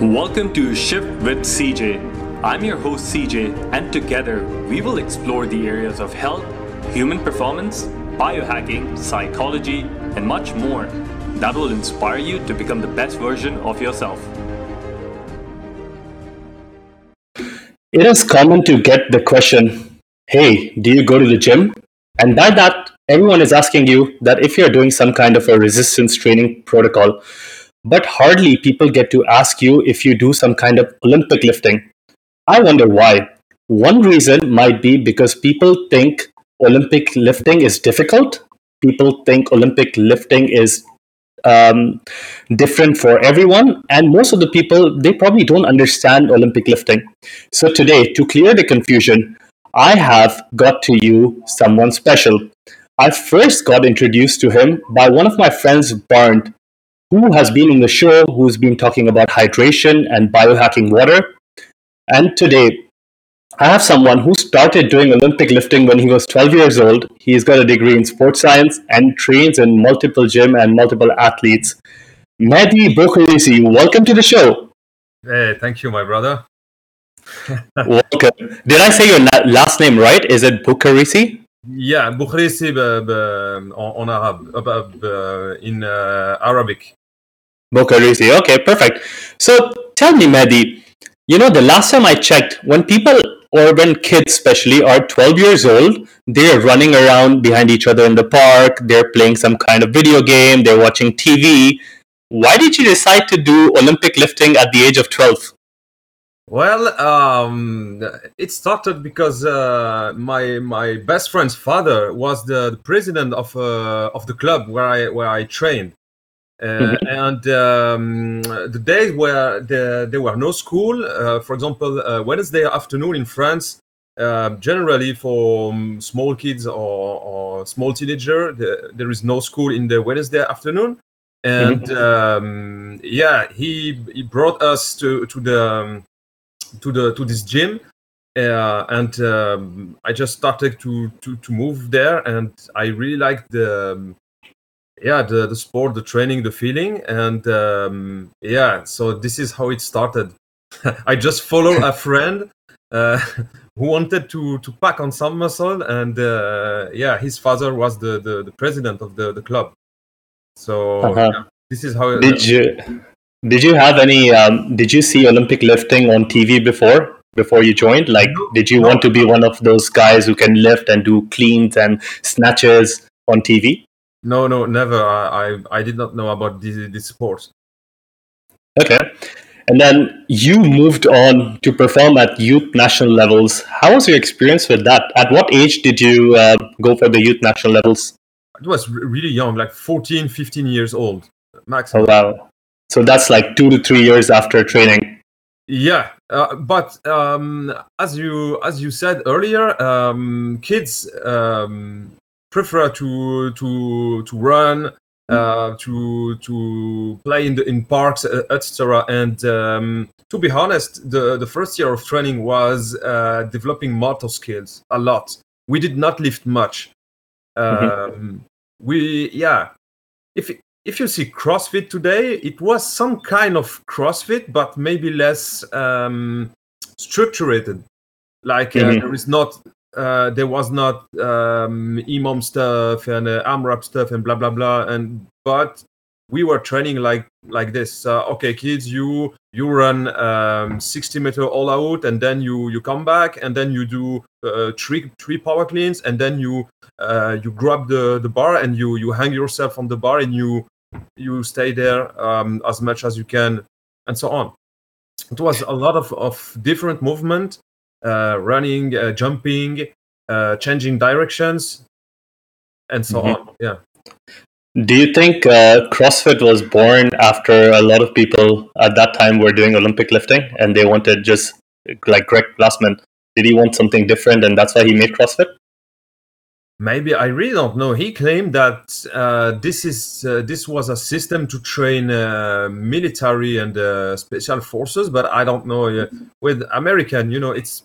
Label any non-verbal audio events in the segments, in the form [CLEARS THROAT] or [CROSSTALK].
Welcome to Shift with CJ. I'm your host CJ, and together we will explore the areas of health, human performance, biohacking, psychology, and much more that will inspire you to become the best version of yourself. It is common to get the question, Hey, do you go to the gym? And by that, everyone is asking you that if you're doing some kind of a resistance training protocol, but hardly people get to ask you if you do some kind of Olympic lifting. I wonder why. One reason might be because people think Olympic lifting is difficult. People think Olympic lifting is um, different for everyone, and most of the people they probably don't understand Olympic lifting. So today, to clear the confusion, I have got to you someone special. I first got introduced to him by one of my friends, Bernd, who has been in the show, who's been talking about hydration and biohacking water. And today, I have someone who started doing Olympic lifting when he was 12 years old. He's got a degree in sports science and trains in multiple gym and multiple athletes. Mehdi Boukhirisi, welcome to the show. Hey, thank you, my brother. [LAUGHS] welcome. Did I say your last name right? Is it Boukhirisi? Yeah, Boukhirisi en uh, um, arabe, uh, uh, in uh, Arabic. Boukhirisi, okay, perfect. So tell me, Mehdi, you know, the last time I checked, when people or when kids especially are 12 years old they're running around behind each other in the park they're playing some kind of video game they're watching tv why did you decide to do olympic lifting at the age of 12 well um, it started because uh, my my best friend's father was the, the president of uh, of the club where i where i trained mm-hmm. and um, the days where the, there were no school, uh, for example, uh, Wednesday afternoon in France, uh, generally for um, small kids or, or small teenager, the, there is no school in the Wednesday afternoon. And mm-hmm. um, yeah, he, he brought us to, to the um, to the to this gym, uh, and um, I just started to, to to move there, and I really liked the um, yeah the, the sport the training the feeling and um, yeah so this is how it started. [LAUGHS] I just follow a [LAUGHS] friend uh, [LAUGHS] who wanted to to pack on some muscle and uh, yeah his father was the, the, the president of the, the club. So uh-huh. yeah, this is how did you did you have any um, did you see olympic lifting on tv before before you joined? Like did you want to be one of those guys who can lift and do cleans and snatches on tv no, no, never. I, I, I did not know about this, this sport. Okay. And then you moved on to perform at youth national levels. How was your experience with that? At what age did you uh, go for the youth national levels? It was really young, like 14, 15 years old, maximum. Oh, wow. So that's like two to three years after training. Yeah, uh, but um, as you as you said earlier, um, kids um, prefer to to to run, uh, to to play in the in parks, etc. And um, to be honest, the the first year of training was uh, developing motor skills a lot. We did not lift much. Mm-hmm. Um, mm-hmm. We yeah, if if you see CrossFit today, it was some kind of CrossFit, but maybe less um, structured. Like uh, mm-hmm. there is not uh, there was not um, EMOM stuff and uh, AMRAP stuff and blah blah blah. And but we were training like like this. Uh, okay, kids, you you run um, 60 meter all out, and then you you come back, and then you do uh, three three power cleans, and then you uh, you grab the the bar and you you hang yourself on the bar, and you you stay there um, as much as you can, and so on. It was a lot of of different movement running, uh, jumping, uh, changing directions, and so mm-hmm. on. Yeah. Do you think uh, CrossFit was born after a lot of people at that time were doing Olympic lifting and they wanted just like Greg Glassman? Did he want something different and that's why he made CrossFit? Maybe I really don't know. He claimed that uh, this is uh, this was a system to train military and special forces, but I don't know. with American, you know, it's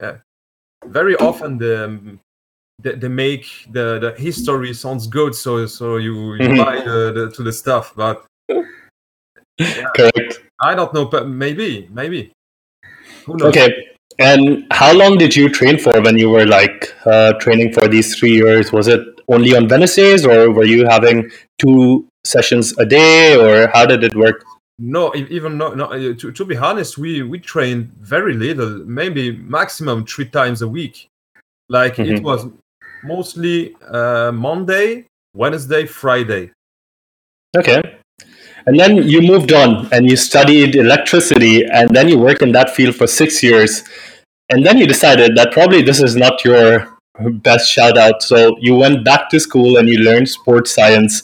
yeah. very often the, the they make the, the history sounds good, so so you, you mm-hmm. buy the, the, to the stuff, but [LAUGHS] Yeah. Correct. I don't know, but maybe, maybe. Okay. And how long did you train for when you were like uh, training for these three years? Was it only on Wednesdays, or were you having two sessions a day, or how did it work? No, even no, no uh, to, to be honest, we we trained very little, maybe maximum three times a week. Like mm-hmm. it was mostly uh, Monday, Wednesday, Friday. Okay. And then you moved on and you studied electricity, and then you worked in that field for six years. And then you decided that probably this is not your best shout out. So you went back to school and you learned sports science.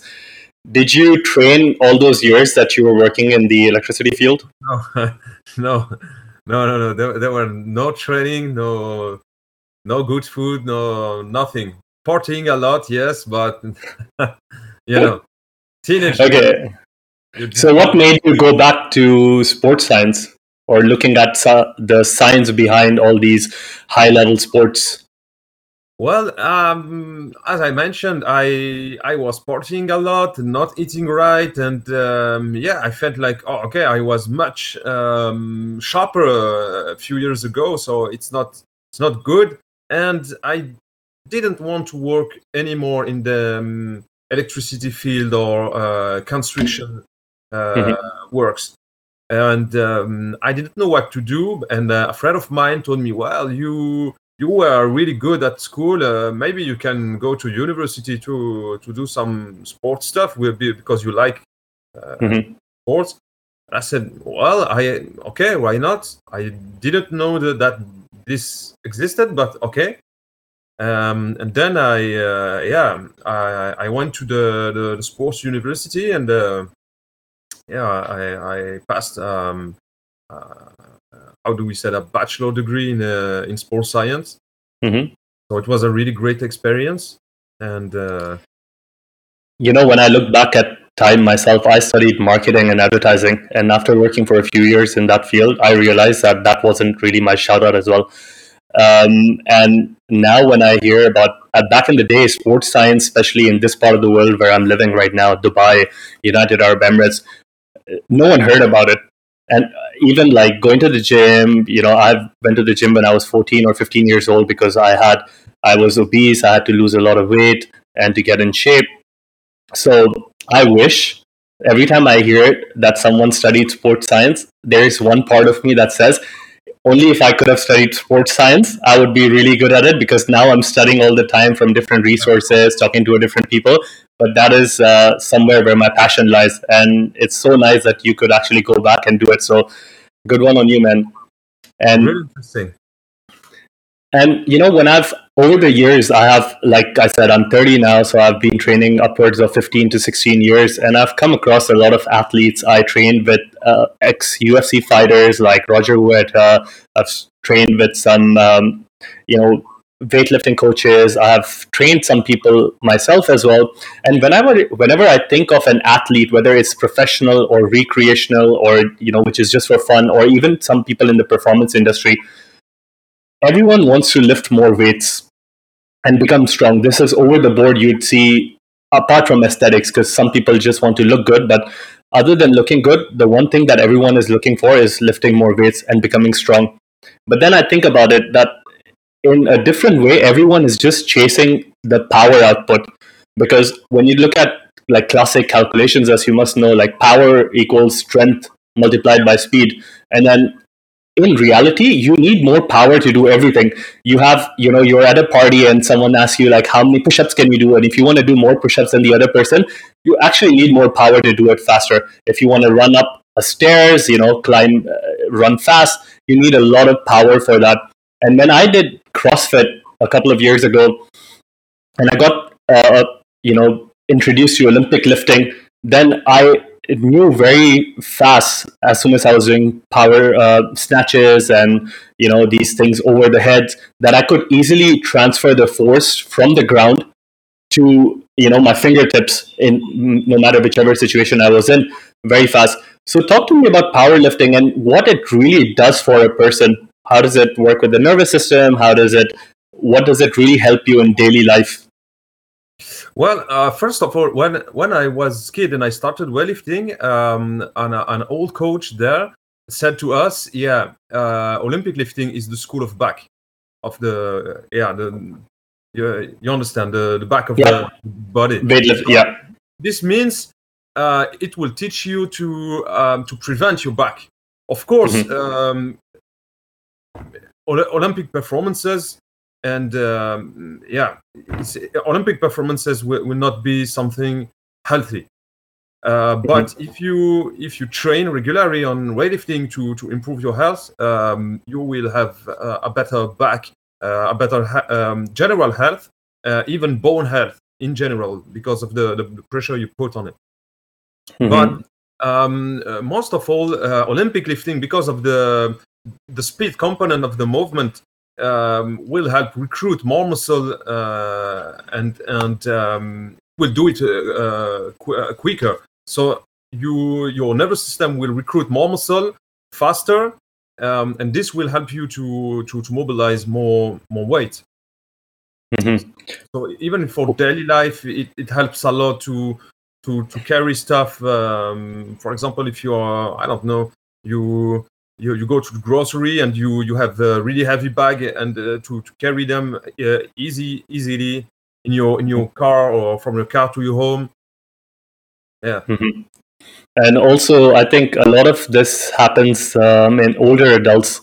Did you train all those years that you were working in the electricity field? No, [LAUGHS] no, no, no, no. There, there were no training, no, no good food, no nothing. Partying a lot, yes, but [LAUGHS] you know, teenage. Okay. So, what made you go back to sports science or looking at the science behind all these high level sports? Well, um, as I mentioned, I I was partying a lot, not eating right, and um, yeah, I felt like oh, okay, I was much um, sharper a few years ago, so it's not it's not good, and I didn't want to work anymore in the um, electricity field or uh, construction mm-hmm. Uh, works. And um, I didn't know what to do. And a friend of mine told me, "Well, you you were really good at school. Uh, maybe you can go to university to to do some sports stuff. Will be because you like mm-hmm. sports." I said, "Well, I okay, why not? I didn't know that, that this existed, but okay." Um, and then I, uh, yeah, I, I went to the, the, the sports university and uh, yeah, I, I passed. Um, uh, how do we say a bachelor degree in uh, in sports science. Mm-hmm. So it was a really great experience, and uh, you know, when I look back at time myself, I studied marketing and advertising, and after working for a few years in that field, I realized that that wasn't really my shout out as well. Um, and now, when I hear about uh, back in the day, sports science, especially in this part of the world where I'm living right now, Dubai, United Arab Emirates, no one heard about it and even like going to the gym you know i went to the gym when i was 14 or 15 years old because i had i was obese i had to lose a lot of weight and to get in shape so i wish every time i hear that someone studied sports science there is one part of me that says only if I could have studied sports science, I would be really good at it because now I'm studying all the time from different resources, talking to different people. But that is uh, somewhere where my passion lies. And it's so nice that you could actually go back and do it. So good one on you, man. And really interesting. And you know, when I've over the years, I have, like I said, I'm 30 now, so I've been training upwards of 15 to 16 years, and I've come across a lot of athletes. I trained with uh, ex UFC fighters like Roger Huerta. I've trained with some, um, you know, weightlifting coaches. I have trained some people myself as well. And whenever whenever I think of an athlete, whether it's professional or recreational, or you know, which is just for fun, or even some people in the performance industry everyone wants to lift more weights and become strong. This is over the board. You'd see, apart from aesthetics, because some people just want to look good. But other than looking good, the one thing that everyone is looking for is lifting more weights and becoming strong. But then I think about it that in a different way, everyone is just chasing the power output. Because when you look at like classic calculations, as you must know, like power equals strength multiplied by speed. And then in reality you need more power to do everything you have you know you're at a party and someone asks you like how many push-ups can we do and if you want to do more push-ups than the other person you actually need more power to do it faster if you want to run up a stairs you know climb uh, run fast you need a lot of power for that and when i did crossfit a couple of years ago and i got uh, you know introduced to olympic lifting then i knew very fast as soon as I was doing power uh, snatches and you know these things over the head that I could easily transfer the force from the ground to you know my fingertips in no matter whichever situation I was in very fast. So talk to me about powerlifting and what it really does for a person. How does it work with the nervous system? How does it what does it really help you in daily life? Well, uh, first of all, when when I was kid and I started weightlifting, um, an, an old coach there said to us, "Yeah, uh, Olympic lifting is the school of back, of the yeah the you, you understand the the back of Yeah. the body. Yeah. This means uh, it will teach you to um, to prevent your back. Of course, Mhm. um, Olympic performances and um, yeah, it's, Olympic performances will, will not be something healthy. Uh, but if you if you train regularly on weightlifting to to improve your health, um, you will have uh, a better back, uh, a better ha- um, general health, uh, even bone health in general because of the, the, pressure you put on it. Mhm. But um, uh, most of all, uh, Olympic lifting, because of the the speed component of the movement, um, will help recruit more muscle uh, and and um, will do it uh, uh, qu- uh, quicker. So you your nervous system will recruit more muscle faster, um, and this will help you to to, to mobilize more more weight. Mhm. So even for daily life, it, it helps a lot to to to carry stuff. Um, for example, if you are I don't know you you, you go to the grocery and you you have a really heavy bag and uh, to, to carry them uh, easy easily in your in your car or from your car to your home. Yeah. Mhm. And also, I think a lot of this happens um, in older adults.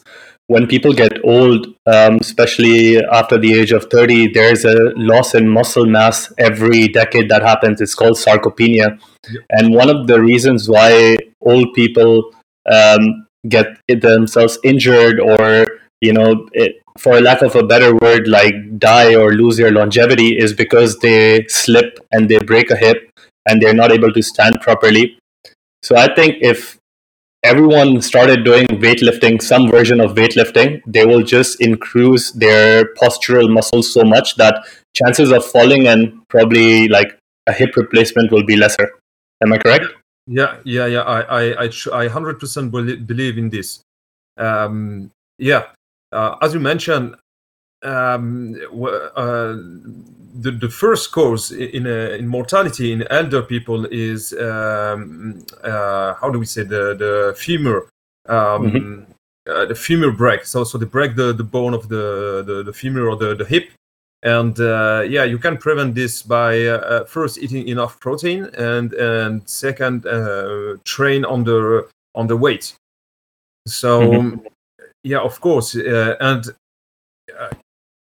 When people get old, um, especially after the age of 30, there's a loss in muscle mass every decade that happens. It's called sarcopenia. Yep. And one of the reasons why old people um, get themselves injured or, you know, it, for lack of a better word, like die or lose their longevity is because they slip and they break a hip and they're not able to stand properly. So I think if everyone started doing weightlifting, some version of weightlifting, they will just increase their postural muscles so much that chances of falling and probably like a hip replacement will be lesser. Am I correct? Yeah, yeah, yeah. I, I, I, I hundred percent believe in this. Um, yeah, uh, as you mentioned, um, uh, the the first cause in uh, in mortality in elder people is um, uh, how do we say the the femur. Um, uh, the femur break. So, so they break the, the bone of the, the, the femur or the, the hip, and uh, yeah, you can prevent this by uh, uh, first eating enough protein, and and second uh, train on the on the weight. So Mhm. yeah, of course, uh, and uh,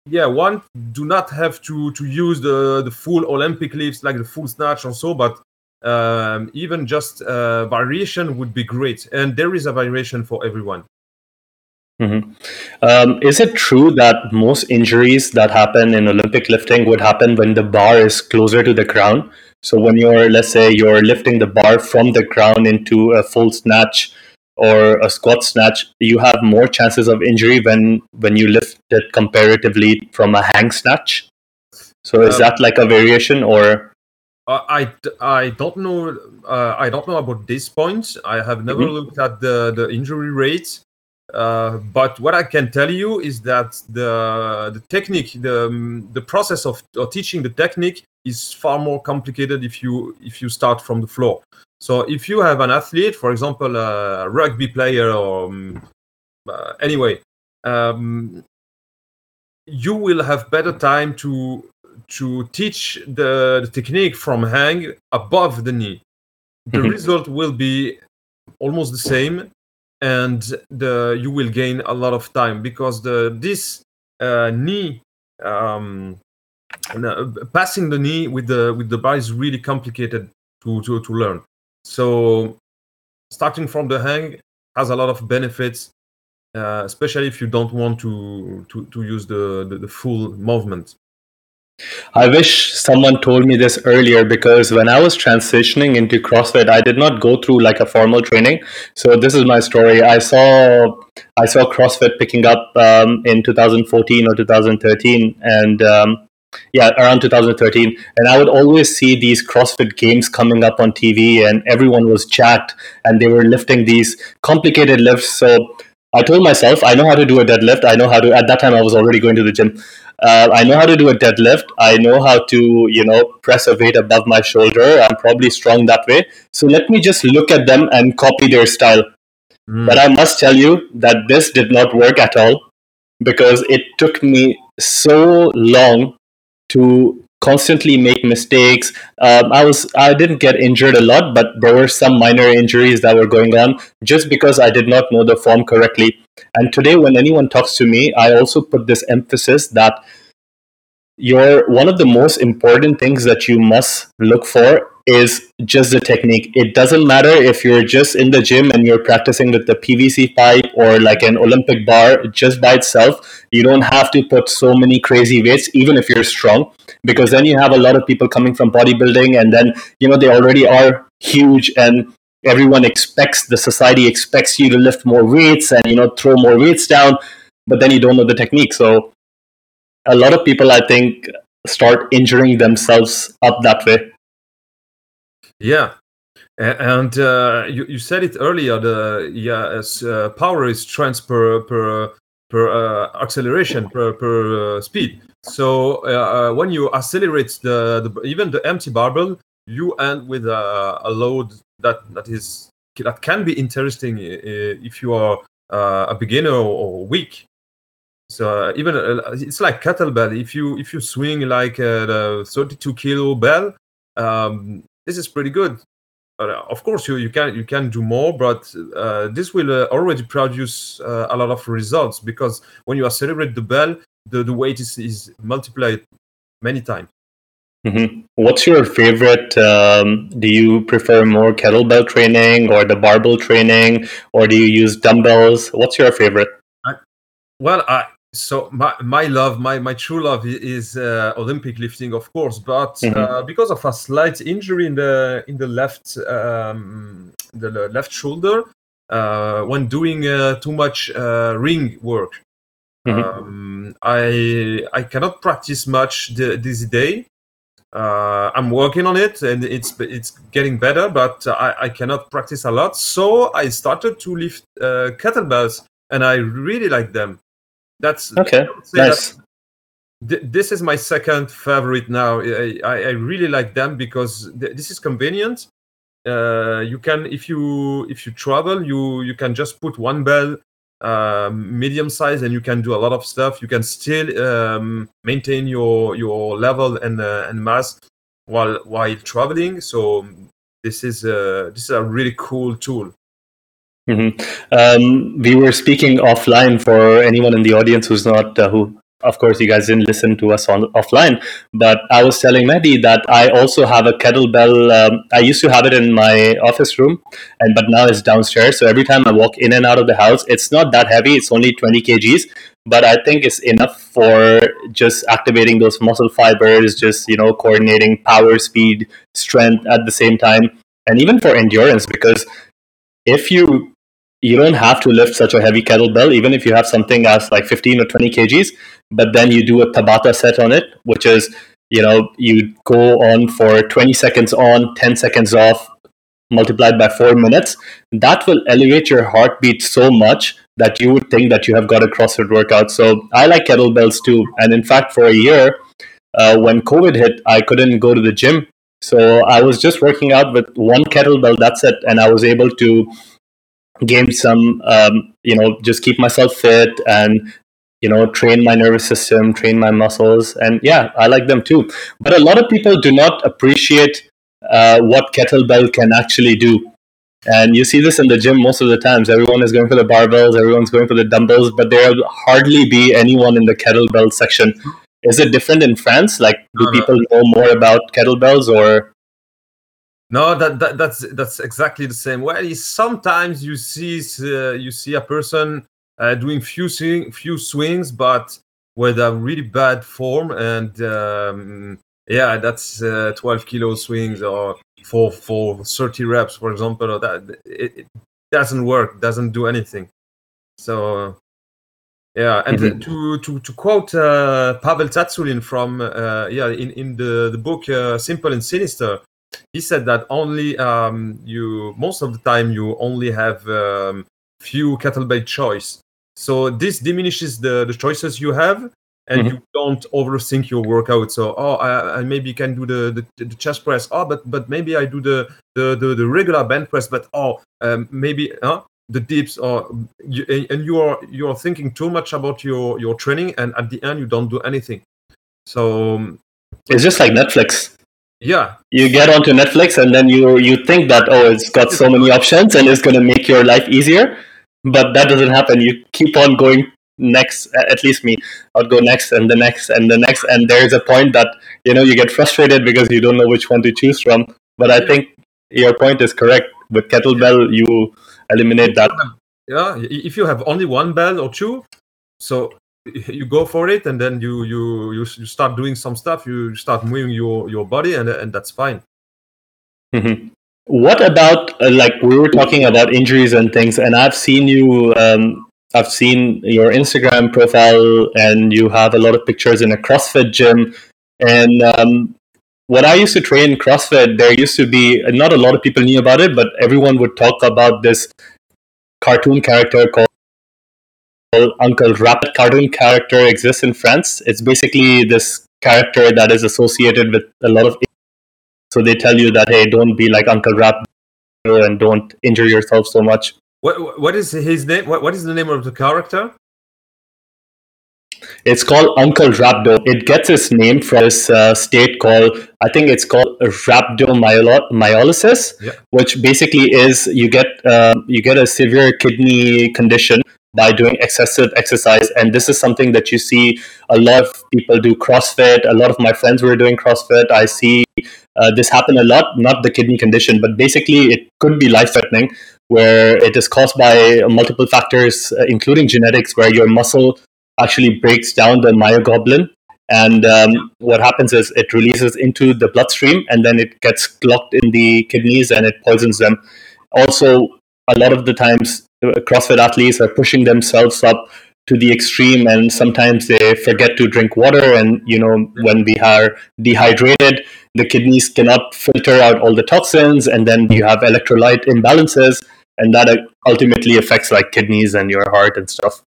yeah, one do not have to to use the the full Olympic lifts like the full snatch or so, but um, even just uh, variation would be great, and there is a variation for everyone. Um, is it true that most injuries that happen in Olympic lifting would happen when the bar is closer to the ground? So when you're, let's say, you're lifting the bar from the ground into a full snatch or a squat snatch, you have more chances of injury when when you lift it comparatively from a hang snatch. So is Um, that like a variation or? I, I don't know uh, I don't know about this point. I have never Mhm. looked at the, the injury rates. Uh, but what I can tell you is that the the technique, the the process of, teaching the technique is far more complicated if you if you start from the floor. So if you have an athlete, for example, a rugby player or um, uh, anyway, um, you will have better time to to teach the, the technique from hang above the knee. The Mhm. result will be almost the same, and the you will gain a lot of time because the this uh, knee um, passing the knee with the with the bar is really complicated to to, to learn. So starting from the hang has a lot of benefits, uh, especially if you don't want to to, to use the, the, the full movement. I wish someone told me this earlier because when I was transitioning into CrossFit, I did not go through like a formal training. So this is my story. I saw I saw CrossFit picking up um, in 2014 or 2013, and um, yeah, around 2013. And I would always see these CrossFit games coming up on TV, and everyone was jacked, and they were lifting these complicated lifts. So I told myself, I know how to do a deadlift. I know how to. At that time, I was already going to the gym. Uh, I know how to do a deadlift. I know how to, you know, press a weight above my shoulder. I'm probably strong that way. So let me just look at them and copy their style. Mm. But I must tell you that this did not work at all because it took me so long to constantly make mistakes. Um, I was I didn't get injured a lot, but there were some minor injuries that were going on just because I did not know the form correctly. And today, when anyone talks to me, I also put this emphasis that your one of the most important things that you must look for is just the technique. It doesn't matter if you're just in the gym and you're practicing with the PVC pipe or like an Olympic bar just by itself. You don't have to put so many crazy weights, even if you're strong, because then you have a lot of people coming from bodybuilding and then, you know, they already are huge and everyone expects, the society expects you to lift more weights and, you know, throw more weights down, but then you don't know the technique. So a lot of people, I think, start injuring themselves up that way. Yeah, and uh, you, you said it earlier. The yeah, uh, power is strength per per per uh, acceleration per per uh, speed. So uh, uh, when you accelerate the, the, even the empty barbell, you end with a, a, load that that is that can be interesting if you are a beginner or weak. So even it's like kettlebell. If you if you swing like a 32 kilo bell, um, this is pretty good. Uh, of course, you, you can you can do more, but uh, this will uh, already produce uh, a lot of results because when you accelerate the bell, the, the weight is, is multiplied many times. Mm-hmm. What's your favorite? Um, do you prefer more kettlebell training or the barbell training, or do you use dumbbells? What's your favorite? I, well, I, so my, my love my, my true love is uh, olympic lifting of course but mm-hmm. uh, because of a slight injury in the in the left um, the left shoulder uh, when doing uh, too much uh, ring work mm-hmm. um, i i cannot practice much the, this day uh, i'm working on it and it's it's getting better but I, I cannot practice a lot so i started to lift kettlebells and i really like them that's okay. Nice. Th- this is my second favorite now. I, I really like them because th- this is convenient. Uh, you can if you if you travel, you you can just put one bell, uh, medium size, and you can do a lot of stuff. You can still um, maintain your your level and uh, and mass while while traveling. So this is a, this is a really cool tool. Mm-hmm. Um, we were speaking offline for anyone in the audience who's not uh, who. Of course, you guys didn't listen to us on offline, but I was telling Mehdi that I also have a kettlebell. Um, I used to have it in my office room, and but now it's downstairs. So every time I walk in and out of the house, it's not that heavy. It's only 20 kgs, but I think it's enough for just activating those muscle fibers, just you know, coordinating power, speed, strength at the same time, and even for endurance because if you you don't have to lift such a heavy kettlebell, even if you have something as like 15 or 20 kgs, but then you do a Tabata set on it, which is, you know, you go on for 20 seconds on, 10 seconds off, multiplied by four minutes. That will elevate your heartbeat so much that you would think that you have got a CrossFit workout. So I like kettlebells too. And in fact, for a year, uh, when COVID hit, I couldn't go to the gym. So I was just working out with one kettlebell, that's it. And I was able to gain some um, you know just keep myself fit and you know train my nervous system train my muscles and yeah i like them too. But a lot of people do not appreciate uh, what kettlebell can actually do. And you see this in the gym most of the times. Everyone is going for the barbells everyone's going for the dumbbells but there will hardly be anyone in the kettlebell section. Is it different in france? Like do people know more about kettlebells or no, that, that that's that's exactly the same way. Sometimes you see uh, you see a person uh, doing few swing, few swings, but with a really bad form, and um, yeah, that's uh, 12 kilo swings or for for 30 reps, for example. That it, it doesn't work, doesn't do anything. So yeah, and mm-hmm. to to to quote uh, Pavel Tsatsouline from uh, yeah in in the the book uh, Simple and Sinister he said that only um, you most of the time you only have um, few kettlebell choice so this diminishes the, the choices you have and Mhm. you don't overthink your workout. So, oh, I, I maybe can do the, the the chest press. Oh, but but maybe I do the the the, the regular bench press. But oh, um, maybe huh? the dips or you, and you are you are thinking too much about your your training, and at the end you don't do anything. So um, It's just like Netflix. Yeah, You get onto Netflix and then you you think that oh it's got so many options and it's going to make your life easier, but that doesn't happen. You keep on going next. At least me, I'd go next and the next and the next, and there's a point that you know you get frustrated because you don't know which one to choose from. But I think your point is correct. With kettlebell, you eliminate that. yeah. If you have only one bell or two, so you go for it, and then you you you, you start doing some stuff. You start moving your your body, and and that's fine. Mhm. What about uh, like we were talking about injuries and things, and I've seen you. Um, I've seen your Instagram profile, and you have a lot of pictures in a CrossFit gym. And um, when I used to train CrossFit, there used to be not a lot of people knew about it, but everyone would talk about this cartoon character called Uncle Rhabdo. Cartoon character exists in France. It's basically this character that is associated with a lot of so they tell you that hey, don't be like Uncle Rap and don't injure yourself so much. What what is his name? What, what is the name of the character? It's called Uncle Rhabdo. It gets its name from this uh, state called I think it's called rhabdomyolysis, Yeah. which basically is you get uh, you get a severe kidney condition by doing excessive exercise, and this is something that you see a lot of people do CrossFit. A lot of my friends were doing CrossFit. I see uh, this happen a lot. Not the kidney condition, but basically it could be life threatening, where it is caused by multiple factors, uh, including genetics, where your muscle actually breaks down the myoglobin and um, what happens is it releases into the bloodstream and then it gets clogged in the kidneys and it poisons them also a lot of the times crossfit athletes are pushing themselves up to the extreme and sometimes they forget to drink water and you know when we are dehydrated the kidneys cannot filter out all the toxins and then you have electrolyte imbalances and that uh, ultimately affects like kidneys and your heart and stuff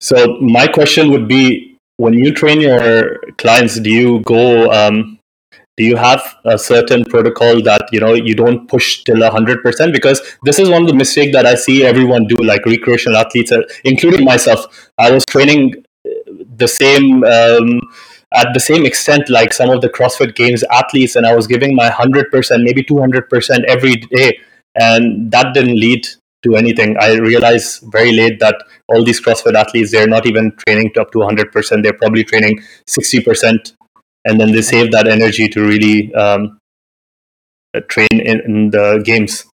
so my question would be: When you train your clients, do you go? Um, do you have a certain protocol that you know you don't push till hundred percent? Because this is one of the mistakes that I see everyone do, like recreational athletes, uh, including myself. I was training uh, the same. Um, at the same extent, like some of the CrossFit Games athletes, and I was giving my hundred percent, maybe two hundred percent every day, and that didn't lead to anything. I realized very late that all these CrossFit athletes, they're not even training to up to 100%. They're probably training 60%. And then they save that energy to really um, uh, train in, in the games.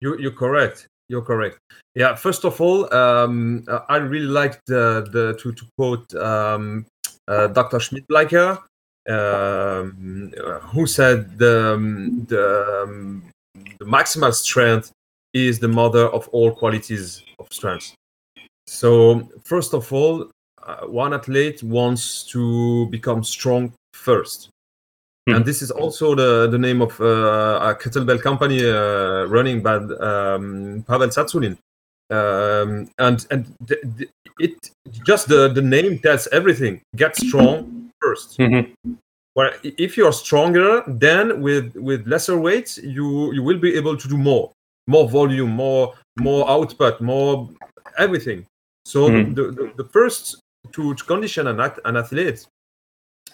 You you're correct. You're correct. Yeah. First of all, um, uh, I really like the the to to quote um, uh, Dr. Schmidtbleicher, um, uh, who said the um, the, um, the maximal strength is the mother of all qualities of strength. So first of all, uh, one athlete wants to become strong first. Hmm. And this is also the, the name of uh, a kettlebell company uh, running by um, Pavel Tsatsouline. Um, and and the, the, it just the, the name tells everything. Get strong first. Mm-hmm. Well, if you are stronger, then with with lesser weights, you you will be able to do more, more volume, more more output, more everything. So Mhm. the, the the first to, to condition an, an athlete,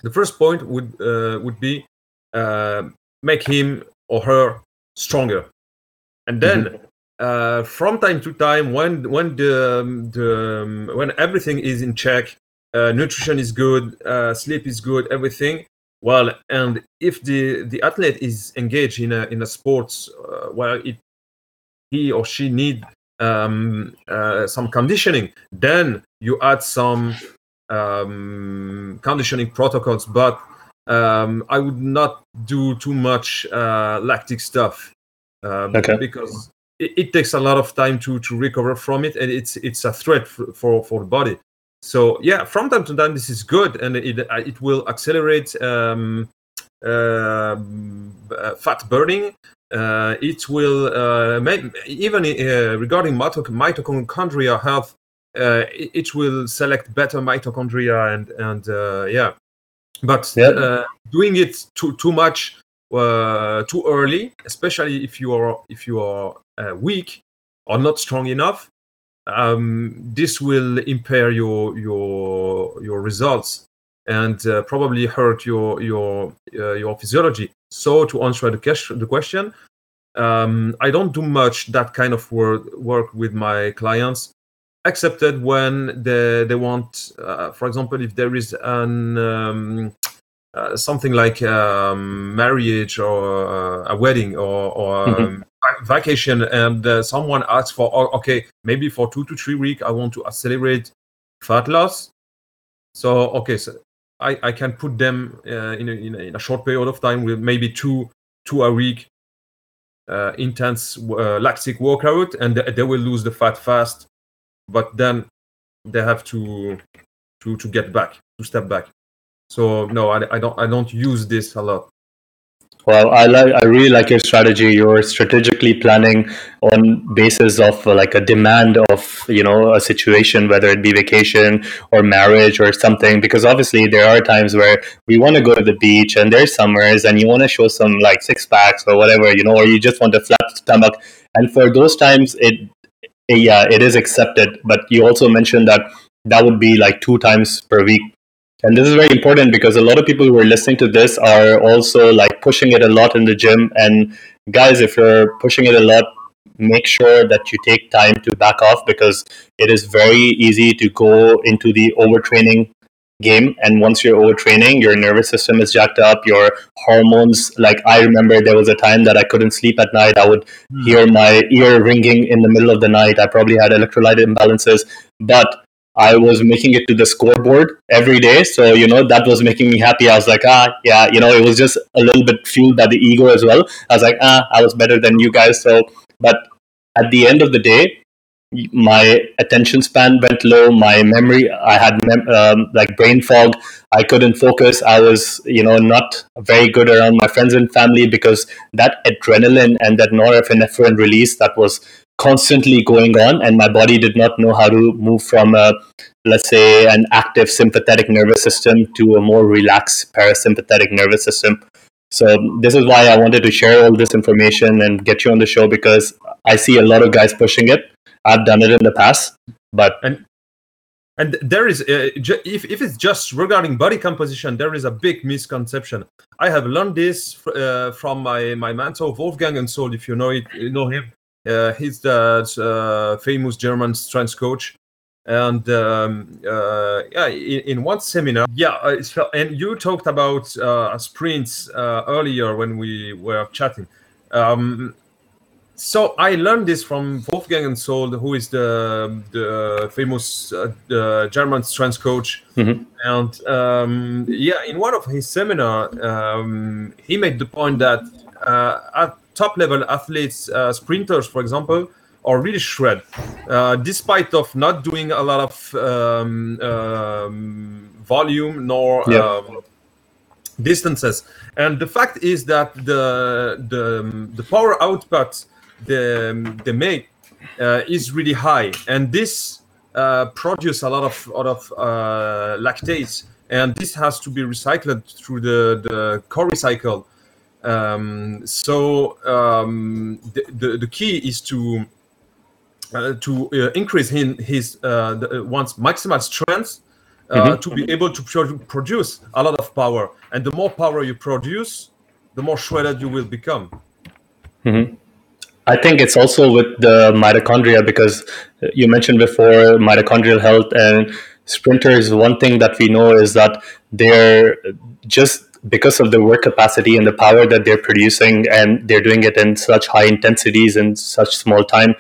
the first point would uh, would be uh, make him or her stronger, and then uh, from time to time, when when the, um, the um, when everything is in check, uh, nutrition is good, uh, sleep is good, everything. Well, and if the the athlete is engaged in a in a sports uh, where it he or she need um, uh, some conditioning, then you add some um, conditioning protocols. But um, I would not do too much uh, lactic stuff uh, Okay. because it, it takes a lot of time to to recover from it, and it's it's a threat for for, for the body. So yeah, from time to time, this is good, and it uh, it will accelerate um, um, uh, fat burning. Uh, it will uh, even uh, regarding mitoc- mitochondria health. Uh, it, will select better mitochondria and and uh, yeah but Yep. uh, doing it too too much uh, too early especially if you are if you are uh, weak or not strong enough um, this will impair your your your results and uh, probably hurt your your uh, your physiology so to answer the question the question um, i don't do much that kind of work work with my clients accepted when they they want uh, for example if there is an um, uh, something like um, marriage or uh, a wedding or, or um, vacation and uh, someone asks for oh, okay maybe for two to three weeks i want to accelerate fat loss. So okay so i, I can put them uh, in, a, in, a, in a short period of time with maybe two two a week uh, intense uh, lactic workout and they will lose the fat fast but then they have to to to get back to step back so no i, I don't i don't use this a lot Well, I like. I really like your strategy. You're strategically planning on basis of uh, like a demand of you know a situation, whether it be vacation or marriage or something. Because obviously there are times where we want to go to the beach and there's summers and you want to show some like six packs or whatever, you know, or you just want a flat stomach. And for those times, it yeah, it is accepted. But you also mentioned that that would be like two times per week and this is very important because a lot of people who are listening to this are also like pushing it a lot in the gym and guys if you're pushing it a lot make sure that you take time to back off because it is very easy to go into the overtraining game and once you're overtraining your nervous system is jacked up your hormones like i remember there was a time that i couldn't sleep at night i would hear my ear ringing in the middle of the night i probably had electrolyte imbalances but I was making it to the scoreboard every day. So, you know, that was making me happy. I was like, ah, yeah, you know, it was just a little bit fueled by the ego as well. I was like, ah, I was better than you guys. So, but at the end of the day, my attention span went low. My memory, I had mem- um, like brain fog. I couldn't focus. I was, you know, not very good around my friends and family because that adrenaline and that norepinephrine release that was constantly going on and my body did not know how to move from a let's say an active sympathetic nervous system to a more relaxed parasympathetic nervous system so this is why i wanted to share all this information and get you on the show because i see a lot of guys pushing it i've done it in the past but and and there is uh, ju- if, if it's just regarding body composition there is a big misconception. I have learned this uh, from my my mentor wolfgang Unsöld, if you know it you know him. Uh, he's the uh, famous german strength coach. And um, uh, yeah in, in one seminar yeah uh, and you talked about uh, sprints uh, earlier when we were chatting. Um, so I learned this from Wolfgang Unsöld, who is the the famous uh, the German strength coach. Mhm. And um, yeah, in one of his seminar, um, he made the point that uh, at top level athletes, uh, sprinters, for example, are really shred, uh, despite of not doing a lot of um, um, volume nor Yeah. um, distances. And the fact is that the the, the power output the, they make uh, is really high, and this uh, produce a lot of lot of uh, lactates, and this has to be recycled through the the Cori cycle. Um, so um, the, the the key is to uh, to uh, increase in his uh, the, one's maximal strength uh, to be able to pro- produce a lot of power. And the more power you produce, the more shredded you will become. I think it's also with the mitochondria because you mentioned before mitochondrial health and sprinters. One thing that we know is that they're just because of the work capacity and the power that they're producing, and they're doing it in such high intensities in such small time.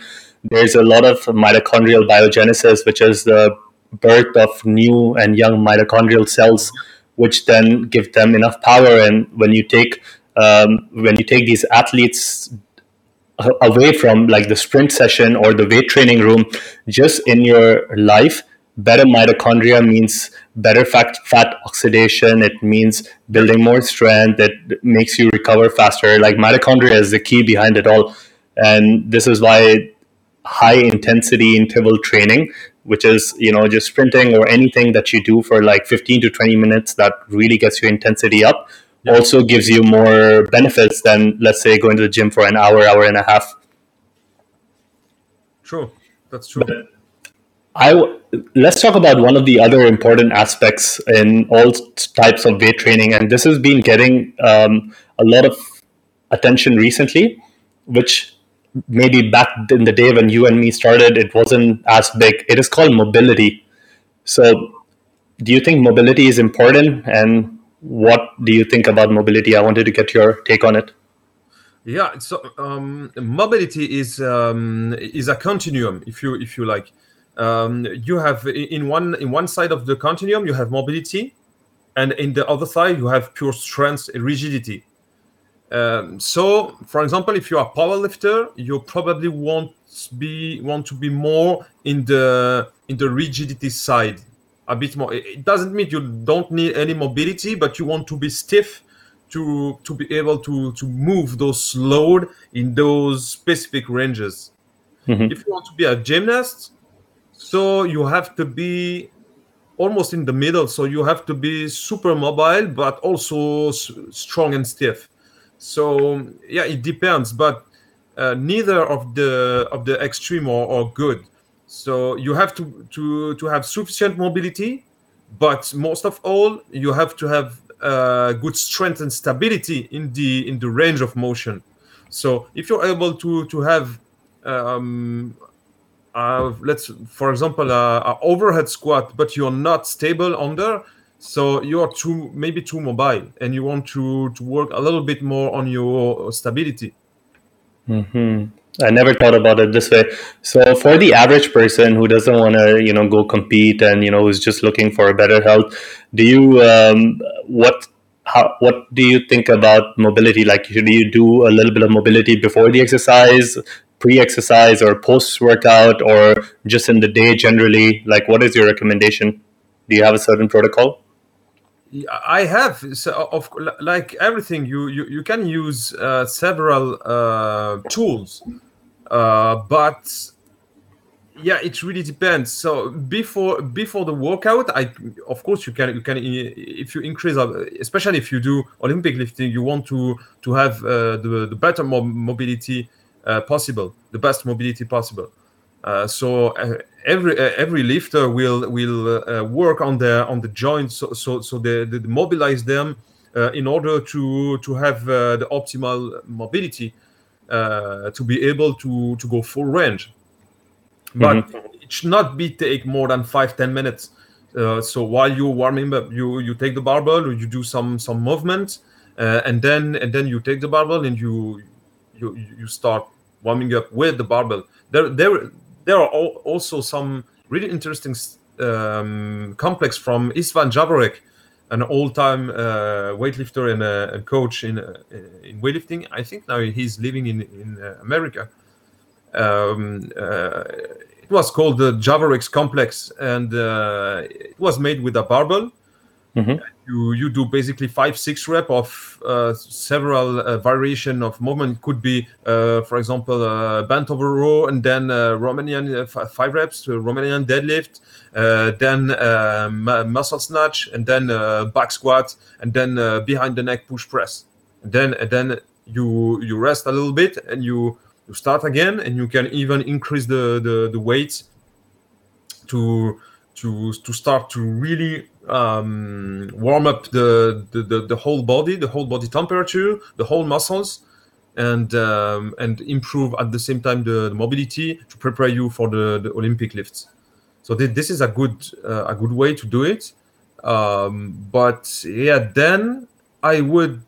There's a lot of mitochondrial biogenesis, which is the birth of new and young mitochondrial cells, which then give them enough power. And when you take um, when you take these athletes away from like the sprint session or the weight training room just in your life better mitochondria means better fat fat oxidation. It means building more strength. It makes you recover faster. Like mitochondria is the key behind it all. And this is why high intensity interval training which is you know just sprinting or anything that you do for like 15 to 20 minutes that really gets your intensity up yeah. also gives you more benefits than let's say going to the gym for an hour hour and a half true that's true but I let's talk about one of the other important aspects in all types of weight training, and this has been getting um, a lot of attention recently, which maybe back in the day when you and me started, it wasn't as big. It is called mobility. So, do you think mobility is important, and what do you think about mobility? I wanted to get your take on it. Yeah, so um, mobility is um, is a continuum, if you if you like um, you have in one in one side of the continuum you have mobility and in the other side you have pure strength rigidity um, so for example if you are a power lifter you probably want be want to be more in the in the rigidity side a bit more it doesn't mean you don't need any mobility but you want to be stiff to to be able to to move those load in those specific ranges mm-hmm. if you want to be a gymnast so you have to be almost in the middle. So you have to be super mobile, but also s- strong and stiff. So yeah, it depends, but uh, neither of the of the extreme are, are good. So you have to to to have sufficient mobility, but most of all, you have to have uh, good strength and stability in the in the range of motion. So if you're able to to have um, uh, let's for example uh, a overhead squat but you're not stable under so you're too maybe too mobile and you want to to work a little bit more on your stability mm-hmm. I never thought about it this way so for the average person who doesn't want to you know go compete and you know is just looking for a better health do you um, what how, what do you think about mobility like do you do a little bit of mobility before the exercise pre-exercise or post-workout or just in the day generally? Like, what is your recommendation? Do you have a certain protocol? I have so of like everything you you, you can use uh, several uh, tools, uh, but yeah, it really depends. So before before the workout, I of course you can you can if you increase especially if you do Olympic lifting, you want to to have uh, the the better mobility uh, possible, the best mobility possible. Uh, so uh, every every lifter will will work on the on the joints, so so, so they, they mobilize them in order to to have the optimal mobility to be able to to go full range. But mm-hmm. it should not be take more than five ten minutes. Uh, so while you're warming up, you you take the barbell, or you do some some movement, uh, and then and then you take the barbell and you you you start warming up with the barbell. There, there, there are also some really interesting um, complex from Istvan Javorek, an old-time uh, weightlifter and, uh, coach in uh, in weightlifting. I think now he's living in in uh, America. Um, uh, it was called the Javorek's complex, and uh, it was made with a barbell Mm-hmm. You you do basically five six rep of uh, several uh, variation of movement. Could be, uh, for example, uh, bent over row and then uh, Romanian uh, five reps, Romanian deadlift, then muscle snatch, and then back squat, and then behind the neck push press. And then and then you you rest a little bit and you you start again, and you can even increase the the, the weight to to to start to really um, warm up the, the, the, the, whole body, the whole body temperature, the whole muscles, and um, and improve at the same time the, the, mobility to prepare you for the, the Olympic lifts. So th- this is a good uh, a good way to do it. Um, but yeah, then I would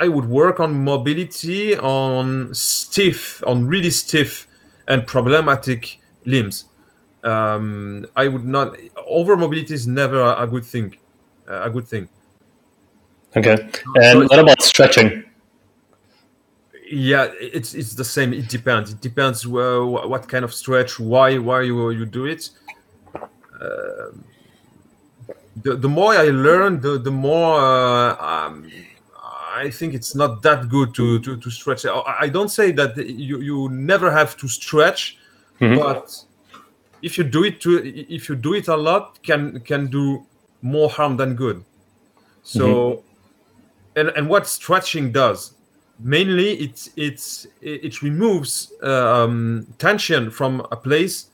I would work on mobility on stiff, on really stiff and problematic limbs um, I would not over mobility is never a, good thing. A good thing. Okay. And so what about stretching? Yeah, it's it's the same. It depends. It depends uh, what kind of stretch, why why you you do it. Uh, the, the more I learn, the the more uh, um, I think it's not that good to to, to stretch. I, I don't say that you you never have to stretch, mm-hmm. but if you do it to if you do it a lot can can do more harm than good. So and and what stretching does mainly it's it's it removes um, tension from a place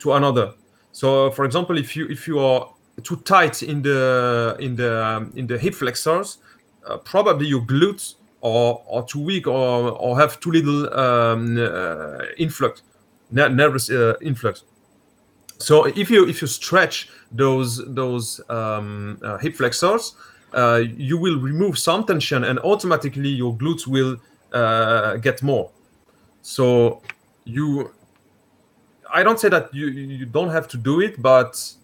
to another. So for example if you if you are too tight in the in the um, in the hip flexors uh, probably your glutes are, are too weak or, or have too little um, uh, influx ner- nervous uh, influx so if you if you stretch those those um, uh, hip flexors uh, you will remove some tension and automatically your glutes will uh, get more. So you i don't say that you you don't have to do it but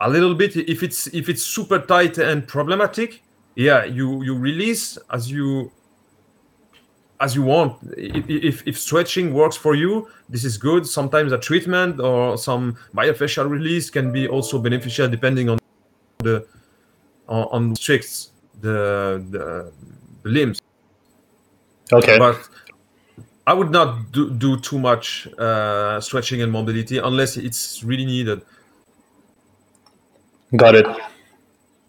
a little bit if it's if it's super tight and problematic yeah you you release as you as you want if, if, stretching works for you this is good sometimes a treatment or some myofascial release can be also beneficial depending on the on, on tricks the, the the limbs Okay. but i would not do, do too much uh, stretching and mobility unless it's really needed Got it.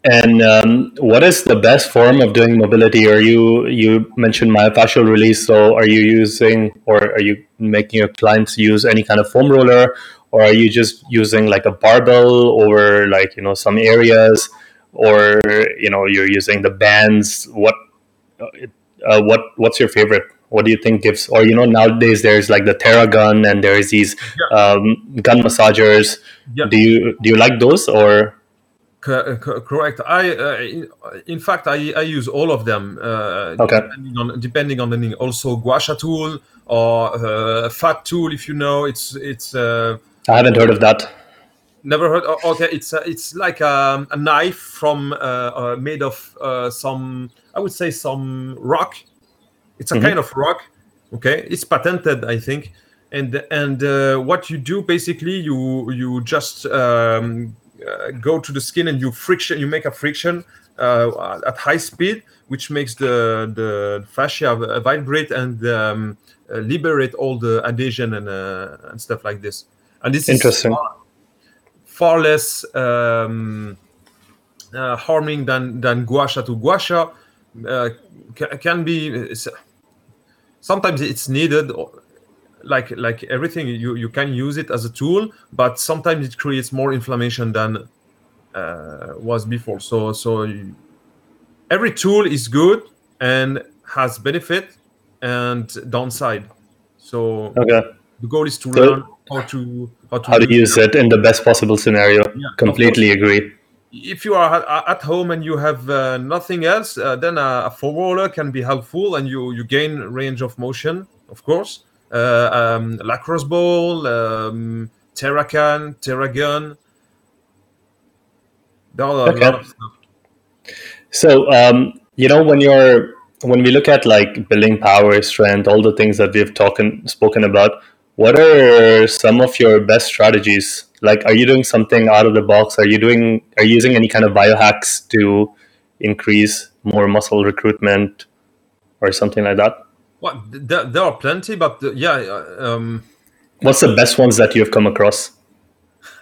And um, what is the best form of doing mobility? Are you you mentioned myofascial release? So are you using or are you making your clients use any kind of foam roller, or are you just using like a barbell over like you know some areas, or you know you're using the bands? What uh, what what's your favorite? What do you think gives? Or you know nowadays there's like the Theragun and there's these um, gun massagers. Yeah. Do you do you like those or? Co- co- correct. I, uh, in, fact, I, I use all of them. Uh, Okay. Depending on depending on the need. Also, Guasha tool or uh, Fat tool, if you know, it's it's uh, I haven't heard of that. never heard. Okay, it's uh, it's like um, a knife from uh, made of uh, some I would say some rock. It's a Mhm. kind of rock. Okay, it's patented, I think. And and uh, what you do basically, you you just um, go to the skin and you friction. You make a friction uh, at high speed, which makes the the fascia vibrate and um, uh, liberate all the adhesion and uh, and stuff like this. And this Interesting. is far, far less um, uh, harming than than gua sha to guasha. Uh, ca- can be sometimes it's needed like like everything you you can use it as a tool but sometimes it creates more inflammation than uh, was before so so every tool is good and has benefit and downside so Okay. the goal is to So- learn how to how to, How to use it in the best possible scenario. Yeah, Completely agree. if you are at- home and you have uh, nothing else, uh, then a, a roller can be helpful, and you you gain range of motion, of course. Uh, um, lacrosse ball, um, Terracan, Theragun. There are a Okay. lot of stuff. So, um, you know, when you're when we look at like building power, strength, all the things that we've talking spoken about, what are some of your best strategies? Like, are you doing something out of the box? Are you doing? Are you using any kind of biohacks to increase more muscle recruitment or something like that? Well, there, there are plenty, but uh, yeah, uh, um, What's the best ones that you've come across? [LAUGHS]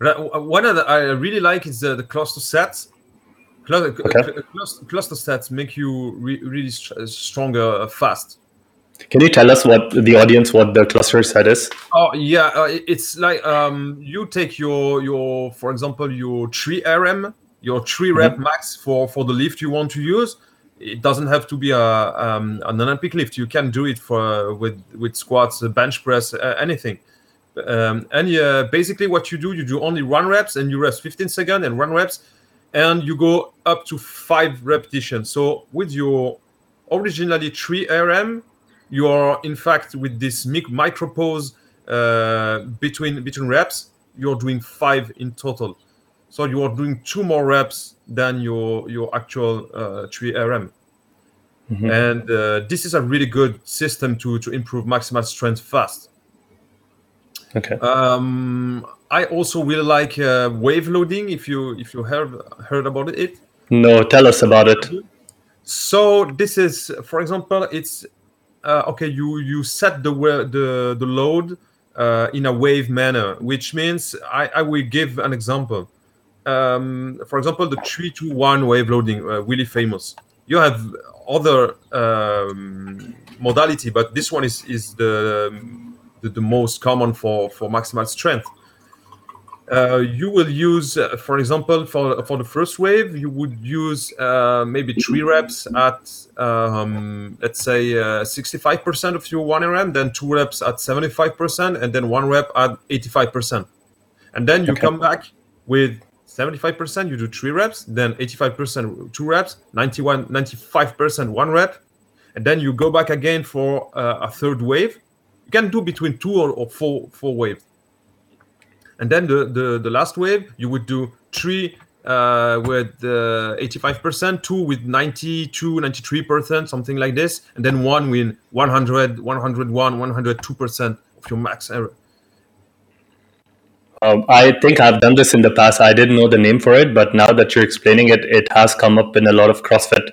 One of the I really like is the, the cluster sets. Cluster, Okay. cluster, cluster sets make you re- really stronger uh, fast. Can you tell us what the audience what the cluster set is? Oh yeah, uh, it's like um, you take your your for example your three RM, your 3 rep max for for the lift you want to use. It doesn't have to be a um, an Olympic lift. You can do it for with with squats, bench press, uh, anything. Um, and uh, basically, what you do, you do only one reps, and you rest 15 seconds and one reps, and you go up to five repetitions. So with your originally three RM, you are in fact with this mic- micro pause uh, between between reps, you're doing five in total. So you are doing two more reps than your your actual uh, three RM. And uh, this is a really good system to to improve maximal strength fast. Okay. Um, I also really like uh, wave loading. If you if you heard heard about it, No, tell us about it. so this is, for example, it's uh, okay. You you set the the the load uh, in a wave manner, which means I, I will give an example. Um, for example, the three to one wave loading, uh, really famous. You have other um, modality, but this one is, is the, the, the most common for, for maximal strength. Uh, you will use, uh, for example, for for the first wave, you would use uh, maybe three reps at, um, let's say, 65% uh, of your one RM, then two reps at 75%, and then one rep at 85%. And then you okay. come back with 75%, you do three reps, then 85%, two reps, 91, 95%, one rep, and then you go back again for uh, a third wave. You can do between two or, or four four waves and then the the, the last wave you would do three uh, with uh, 85%, two with 92, 93%, something like this, and then one with 100, 101, 102% of your max error. Um, I think I've done this in the past. I didn't know the name for it, but now that you're explaining it, it has come up in a lot of CrossFit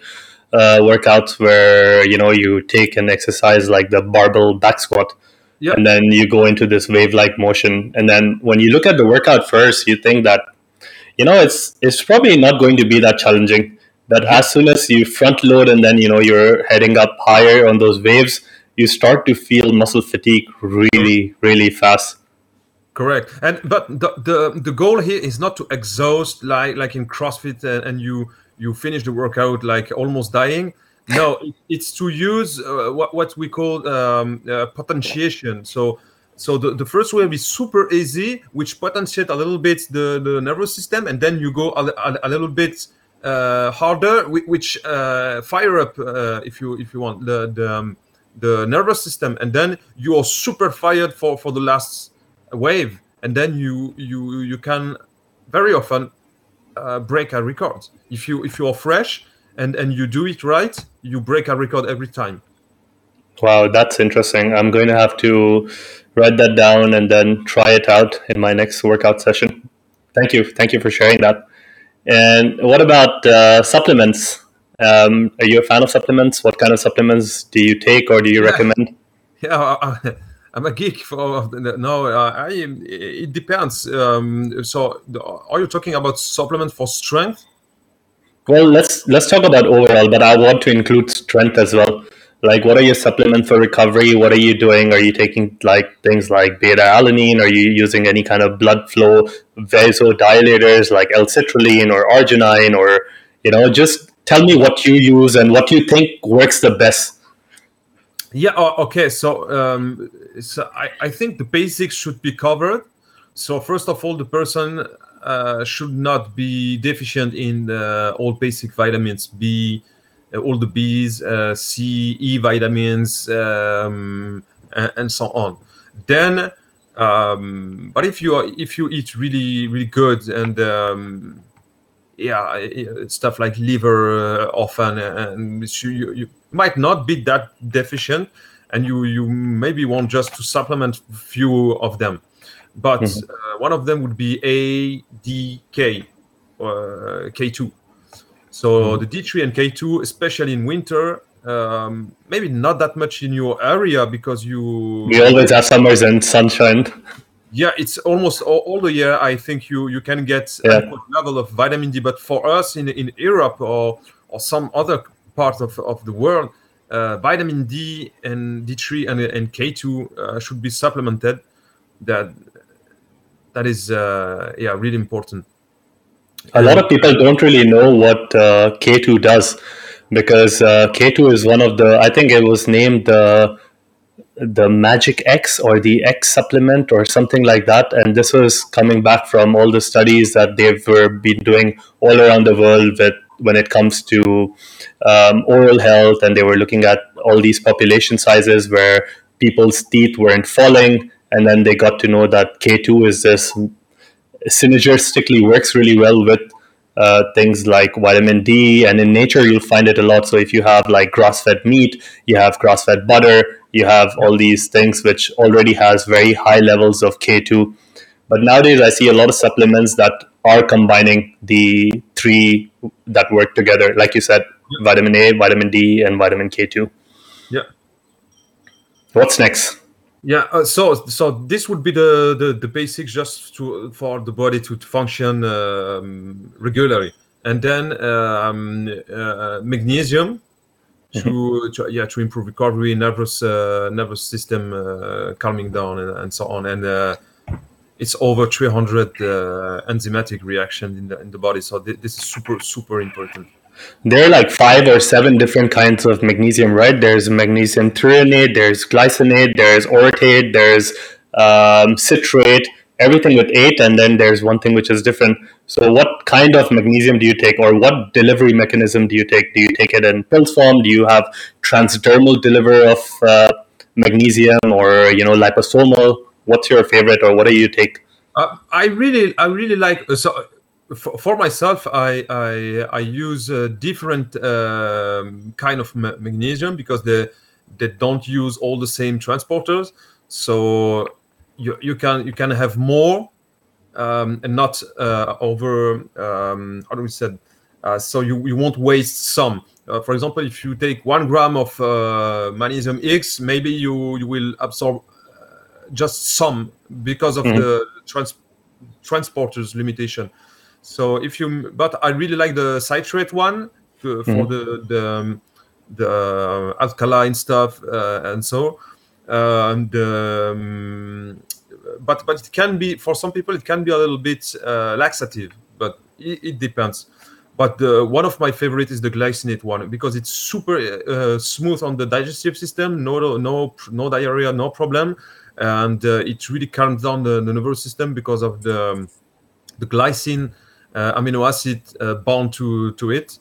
uh, workouts where you know you take an exercise like the barbell back squat, Yep. And then you go into this wave like motion. And then when you look at the workout first, you think that, you know, it's it's probably not going to be that challenging. But as soon as you front load and then, you know, you're heading up higher on those waves, you start to feel muscle fatigue really, really fast. Correct. And but the, the the goal here is not to exhaust like like in CrossFit and, and you you finish the workout like almost dying no, [LAUGHS] it's to use uh, what, what we call um, uh, potentiation. So, so the, the first wave is super easy, which potentiate a little bit the, the nervous system, and then you go a, a, a little bit uh, harder, which uh, fire up, uh, if you if you want, the the, um, the nervous system, and then you are super fired for for the last wave, and then you you you can very often uh, break a record if you if you are fresh and and you do it right, you break a record every time. Wow, that's interesting. I'm going to have to write that down and then try it out in my next workout session. Thank you. Thank you for sharing that. And what about uh, supplements? Um, are you a fan of supplements? What kind of supplements do you take or do you yeah. recommend? [LAUGHS] Yeah, I, am a geek for no. Uh, I, it depends. Um, so, are you talking about supplements for strength? Well, let's let's talk about overall, but I want to include strength as well. Like, what are your supplements for recovery? What are you doing? Are you taking like things like beta alanine? Are you using any kind of blood flow vasodilators like L-citrulline or arginine? Or you know, just tell me what you use and what you think works the best. Yeah. Okay. So, um, so I, I think the basics should be covered. So first of all, the person uh, should not be deficient in all basic vitamins B, uh, all the B's, uh, C, E vitamins, um, and, and, so on. Then, um, but if you are, if you eat really really good and um, yeah, stuff like liver uh, often, and you, you might not be that deficient, and you you maybe want just to supplement few of them but mm-hmm. uh, one of them would be ADK, uh, K2. So mm-hmm. the D3 and K2, especially in winter, um, maybe not that much in your area because you. We always have summers and sunshine. Yeah, it's almost all, all the year. I think you you can get yeah. a level of vitamin D, but for us in in Europe or or some other part of, of the world, vitamin D and D3 and, and K2 uh, should be supplemented. That that is uh, yeah really important a lot of people don't really know what uh, k2 does because uh, k2 is one of the i think it was named the the magic x or the x supplement or something like that and this was coming back from all the studies that they've been doing all around the world with when it comes to um, oral health and they were looking at all these population sizes where people's teeth weren't falling and then they got to know that K2 is this synergistically works really well with uh, things like vitamin D, and in nature you'll find it a lot. So if you have like grass-fed meat, you have grass-fed butter, you have all these things which already has very high levels of K2. But nowadays I see a lot of supplements that are combining the three that work together. Like you said, vitamin A, vitamin D, and vitamin K2. Yeah. What's next? Yeah, uh, so so this would be the, the the basics just to for the body to function um, regularly, and then um, uh, magnesium to, Mm-hmm. to yeah to improve recovery, nervous uh, nervous system uh, calming down, and, and so on. And uh, it's over 300 uh, enzymatic reaction in the in the body. So th- this is super super important. There are like five or seven different kinds of magnesium, right? There's magnesium threonate, there's glycinate, there's orotate, there's um, citrate, everything with eight, and then there's one thing which is different. So, what kind of magnesium do you take, or what delivery mechanism do you take? Do you take it in pills form? Do you have transdermal delivery of uh, magnesium, or you know liposomal? What's your favorite, or what do you take? Uh, I really, I really like. So, for, for myself, I I, I use uh, different um, kind of ma- magnesium because they they don't use all the same transporters. So you you can you can have more um, and not uh, over. Um, how do we say? Uh, so you, you won't waste some. Uh, for example, if you take one gram of uh, magnesium X, maybe you you will absorb uh, just some because of Mhm. the trans- transporters limitation. So if you, but I really like the citrate one to, for Mhm. the the um, the alkaline stuff uh, and so. Uh, and um, but but it can be for some people it can be a little bit uh, laxative, but it, it depends. But uh, one of my favorite is the glycinate one because it's super uh, smooth on the digestive system, no no no diarrhea, no problem, and uh, it really calms down the, the nervous system because of the um, the glycine uh, amino acid uh, bound to to it.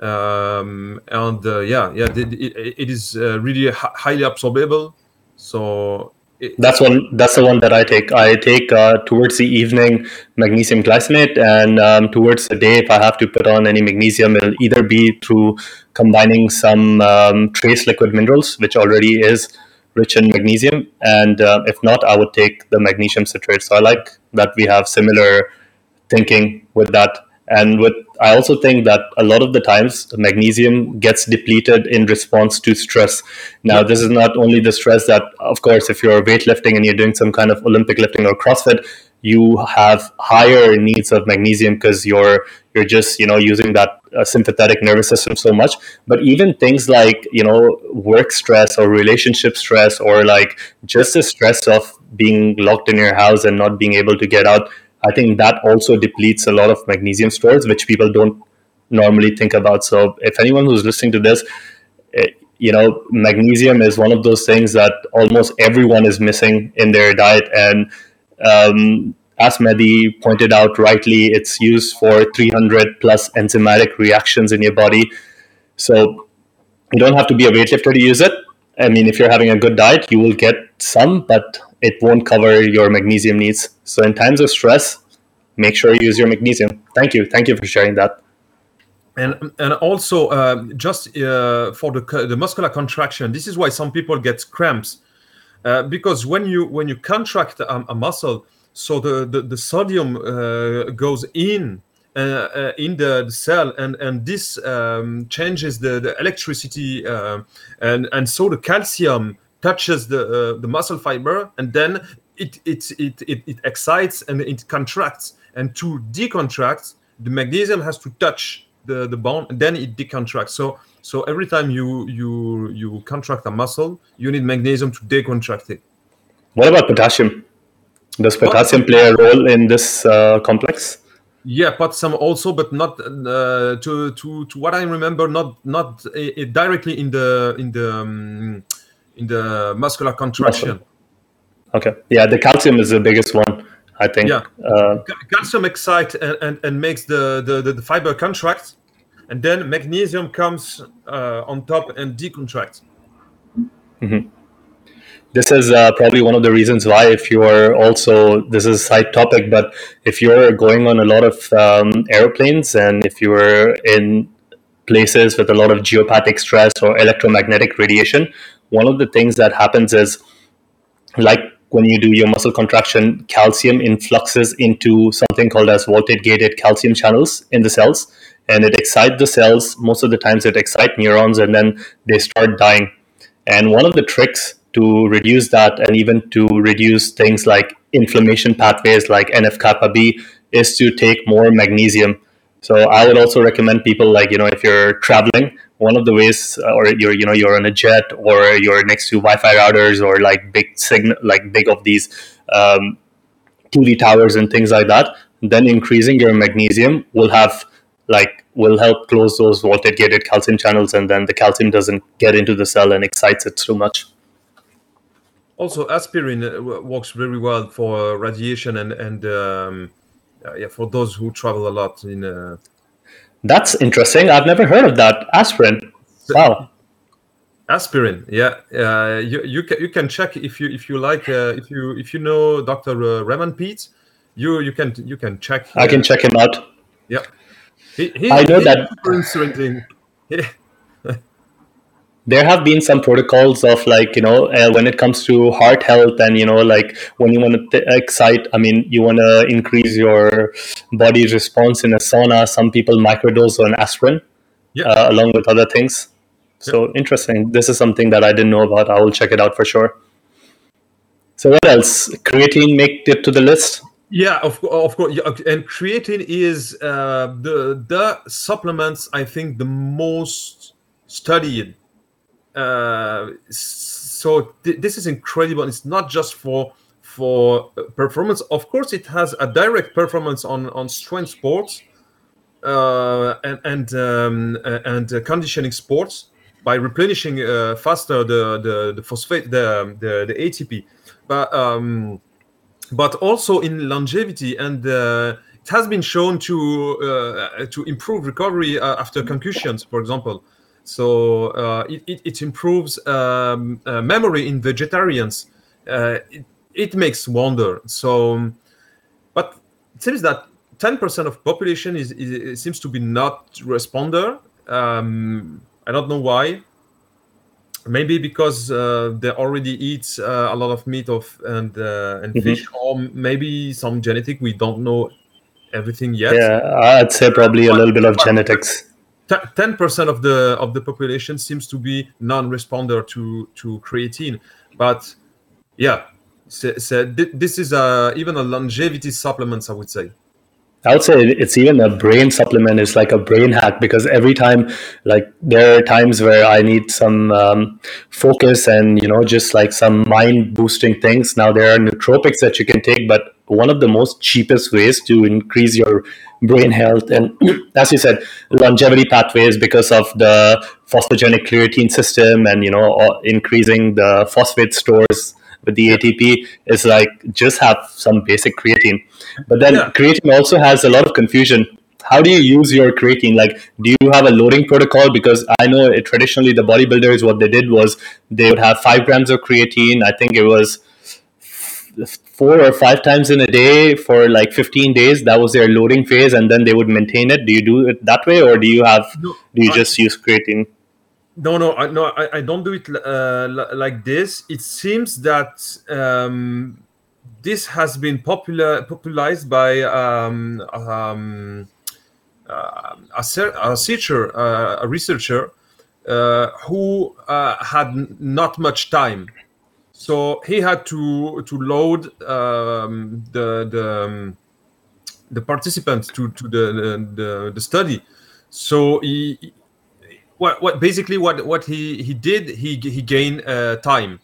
Um, and uh, yeah, yeah, it, it, is uh, really hi- highly absorbable. So it, That's one. That's the one that I take. I take uh, towards the evening magnesium glycinate, and um, towards the day, if I have to put on any magnesium, it'll either be through combining some um, trace liquid minerals, which already is rich in magnesium, and uh, if not, I would take the magnesium citrate. So I like that we have similar thinking with that. And with I also think that a lot of the times magnesium gets depleted in response to stress. Now, this is not only the stress that, of course, if you're weightlifting and you're doing some kind of Olympic lifting or CrossFit, you have higher needs of magnesium because you're you're just you know using that uh, sympathetic nervous system so much. But even things like you know work stress or relationship stress or like just the stress of being locked in your house and not being able to get out I think that also depletes a lot of magnesium stores, which people don't normally think about. So, if anyone who's listening to this, eh, you know, magnesium is one of those things that almost everyone is missing in their diet. And um, as Mehdi pointed out rightly, it's used for 300 plus enzymatic reactions in your body. So, you don't have to be a weightlifter to use it. I mean, if you're having a good diet, you will get some, but it won't cover your magnesium needs. So, in times of stress, make sure you use your magnesium. Thank you. Thank you for sharing that. and and also um, just uh, for the the muscular contraction this is why some people get cramps uh, because when you when you contract a, a muscle so the the, the sodium uh, goes in uh, uh, in the, the cell and and this um, changes the, the electricity uh, and and so the calcium touches the uh, the muscle fiber and then it it, it it it excites and it contracts and to decontract the magnesium has to touch the the bone and then it decontracts so so every time you you you contract a muscle you need magnesium to decontract it What about potassium? Does potassium play a role in this uh, complex? yeah potassium also but not uh, to to to what i remember not not uh, directly in the in the um, in the muscular contraction Okay. Yeah, the calcium is the biggest one, I think. Yeah. Uh, calcium excites and, and, and makes the, the, the, the fiber contract and then magnesium comes uh, on top and decontracts this is uh, probably one of the reasons why if you're also this is a side topic but if you're going on a lot of um, airplanes and if you're in places with a lot of geopathic stress or electromagnetic radiation one of the things that happens is like when you do your muscle contraction calcium influxes into something called as voltage gated calcium channels in the cells and it excites the cells most of the times it excites neurons and then they start dying and one of the tricks to reduce that and even to reduce things like inflammation pathways like NF kappa B is to take more magnesium. So I would also recommend people like you know if you're traveling, one of the ways, uh, or you're you know you're on a jet or you're next to Wi-Fi routers or like big signal, like big of these um, TV towers and things like that. Then increasing your magnesium will have like will help close those voltage gated calcium channels, and then the calcium doesn't get into the cell and excites it too much. Also, aspirin uh, works very well for radiation and and um, uh, yeah for those who travel a lot in. Uh... That's interesting. I've never heard of that aspirin. Wow. Aspirin, yeah. Uh, you you can you can check if you if you like uh, if you if you know Dr. Uh, Raman Peat, you you can you can check. I can check him out. Yeah. He, he, I know that. Yeah [LAUGHS] there have been some protocols of like you know uh, when it comes to heart health and you know like when you want to th- excite i mean you want to increase your body's response in a sauna some people microdose on aspirin yeah. uh, along with other things. So interesting. This is something that i didn't know about. I will check it out for sure. So what else? Creatine make it to the list? Yeah, of, of course. And creatine is uh, the the supplements I think the most studied uh, so th- this is incredible. It's not just for for performance. Of course, it has a direct performance on on strength sports uh, and and um, and uh, conditioning sports by replenishing uh, faster the, the the phosphate the the, the ATP, but um, but also in longevity and. Uh, it has been shown to uh, to improve recovery after concussions, for example. So uh, it, it, it, improves um, uh, memory in vegetarians. Uh, it, it, makes wonder. So, but it seems that 10% of population is, is seems to be not responder. Um, I don't know why. Maybe because uh, they already eat uh, a lot of meat of and uh, and mm-hmm. fish, or maybe some genetic. We don't know everything yet. Yeah, I'd say probably a little bit of genetics ten percent of the of the population seems to be non-responder to to creatine, but yeah, so, so this is a even a longevity supplements, I would say. I would say it's even a brain supplement. It's like a brain hack because every time, like there are times where I need some um, focus and you know just like some mind boosting things. Now there are nootropics that you can take, but one of the most cheapest ways to increase your brain health and [CLEARS THROAT] as you said longevity pathways because of the phosphogenic creatine system and you know uh, increasing the phosphate stores with the ATP is like just have some basic creatine. But then yeah. creatine also has a lot of confusion. How do you use your creatine? Like, do you have a loading protocol? Because I know it, traditionally the bodybuilders, what they did was they would have five grams of creatine. I think it was four or five times in a day for like 15 days. That was their loading phase, and then they would maintain it. Do you do it that way, or do you have? No, do you I, just use creatine? No, no, I, no. I, I don't do it uh, like this. It seems that um, this has been popular popularized by um, um, uh, a, a researcher, uh, a researcher uh, who uh, had not much time. So he had to to load um, the the um, the participants to to the the, the study. So he what what basically what what he he did he he gained uh, time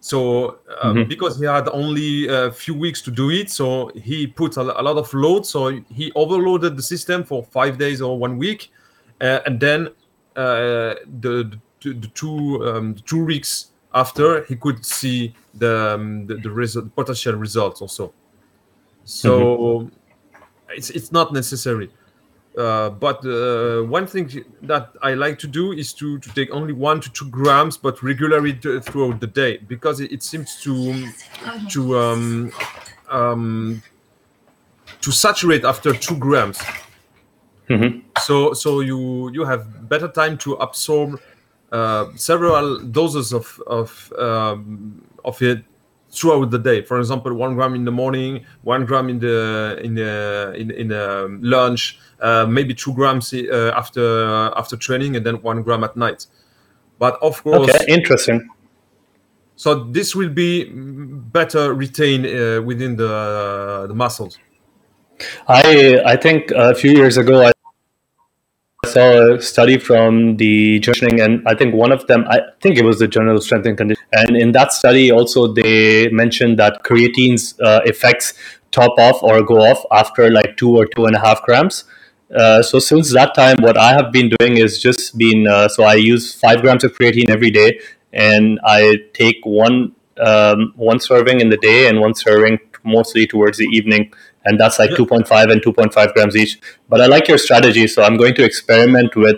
so um, mm-hmm. because he had only a few weeks to do it so he put a, a, lot of load so he overloaded the system for five days or one week uh, and then uh, the, the, the two um, the two weeks after he could see the um, the, the result, potential results also so mm-hmm. it's it's not necessary uh, but uh, one thing that I like to do is to, to take only one to two grams, but regularly throughout the day, because it, it seems to to um, um, to saturate after two grams. Mm-hmm. So so you you have better time to absorb several doses of of um, of it throughout the day. For example, one gram in the morning, one gram in the in the in, in um, lunch, uh, maybe two grams uh, after after training, and then one gram at night. But of course, okay, interesting. so this will be better retained uh, within the the muscles. I I think a few years ago I saw a study from the conditioning, and I think one of them, I think it was the Journal of Strength and Conditioning, and in that study also they mentioned that creatine's uh, effects top off or go off after like two or two and a half grams. Uh, so since that time, what I have been doing is just been uh, so I use five grams of creatine every day, and I take one um, one serving in the day and one serving mostly towards the evening and that's like 2.5 and 2.5 grams each. But I like your strategy, so I'm going to experiment with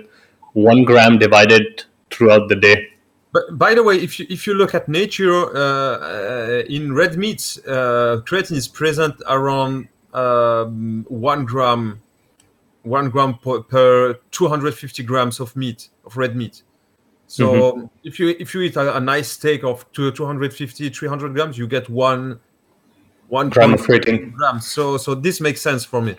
one gram divided throughout the day. But by the way, if you if you look at nature uh, uh, in red meat, uh, creatine is present around um, one gram, one gram per, per, 250 grams of meat of red meat. So mm-hmm. if you if you eat a, a nice steak of two, 250 300 grams, you get one one gram of creatine. Grams. So so this makes sense for me.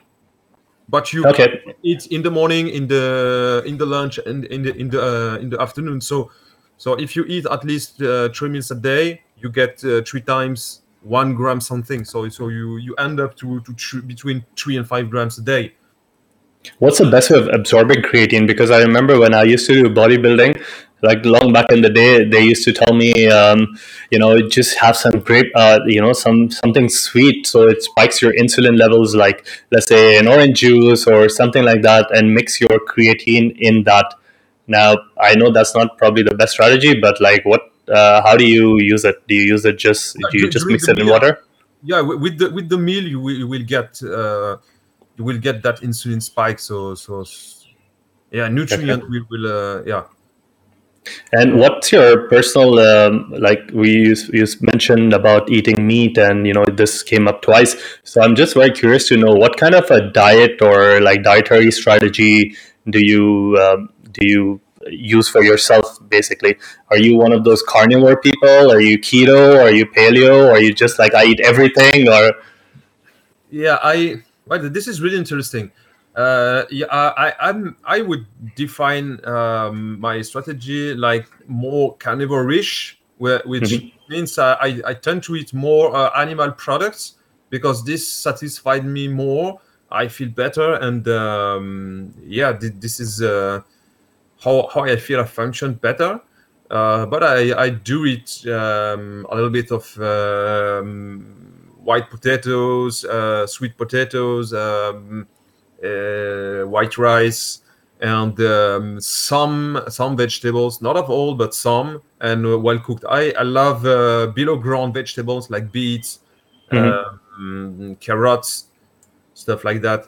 But you okay. eat in the morning, in the in the lunch, and in the in the uh, in the afternoon. So so if you eat at least uh, three meals a day, you get uh, three times one gram something. So so you you end up to to tr- between three and five grams a day. What's the best way of absorbing creatine? Because I remember when I used to do bodybuilding, like long back in the day they used to tell me um, you know just have some grape uh, you know some something sweet. So it spikes your insulin levels like let's say an orange juice or something like that and mix your creatine in that. Now i know that's not probably the best strategy but like what uh, how do you use it? Do you use it just do you just mix it in water? Yeah with the with the meal you will, you will get uh, you will get that insulin spike. So so yeah nutrient will, will uh, yeah and what's your personal um, like we you, you mentioned about eating meat, and you know this came up twice. So I'm just very curious to know what kind of a diet or like dietary strategy do you um, do you use for yourself? Basically, are you one of those carnivore people? Are you keto? Are you paleo? Are you just like I eat everything? Or yeah, I this is really interesting. Uh, yeah, I, I'm. I would define um, my strategy like more carnivore-ish, where, which mm-hmm. means I, I, tend to eat more uh, animal products because this satisfied me more. I feel better, and um, yeah, th- this is uh, how how I feel I function better. Uh, but I, I do eat um, a little bit of um, white potatoes, uh, sweet potatoes. Um, white rice, and um, some some vegetables, not of all, but some, and uh, well cooked. I I love uh, below ground vegetables like beets, mm-hmm. um, carrots, stuff like that.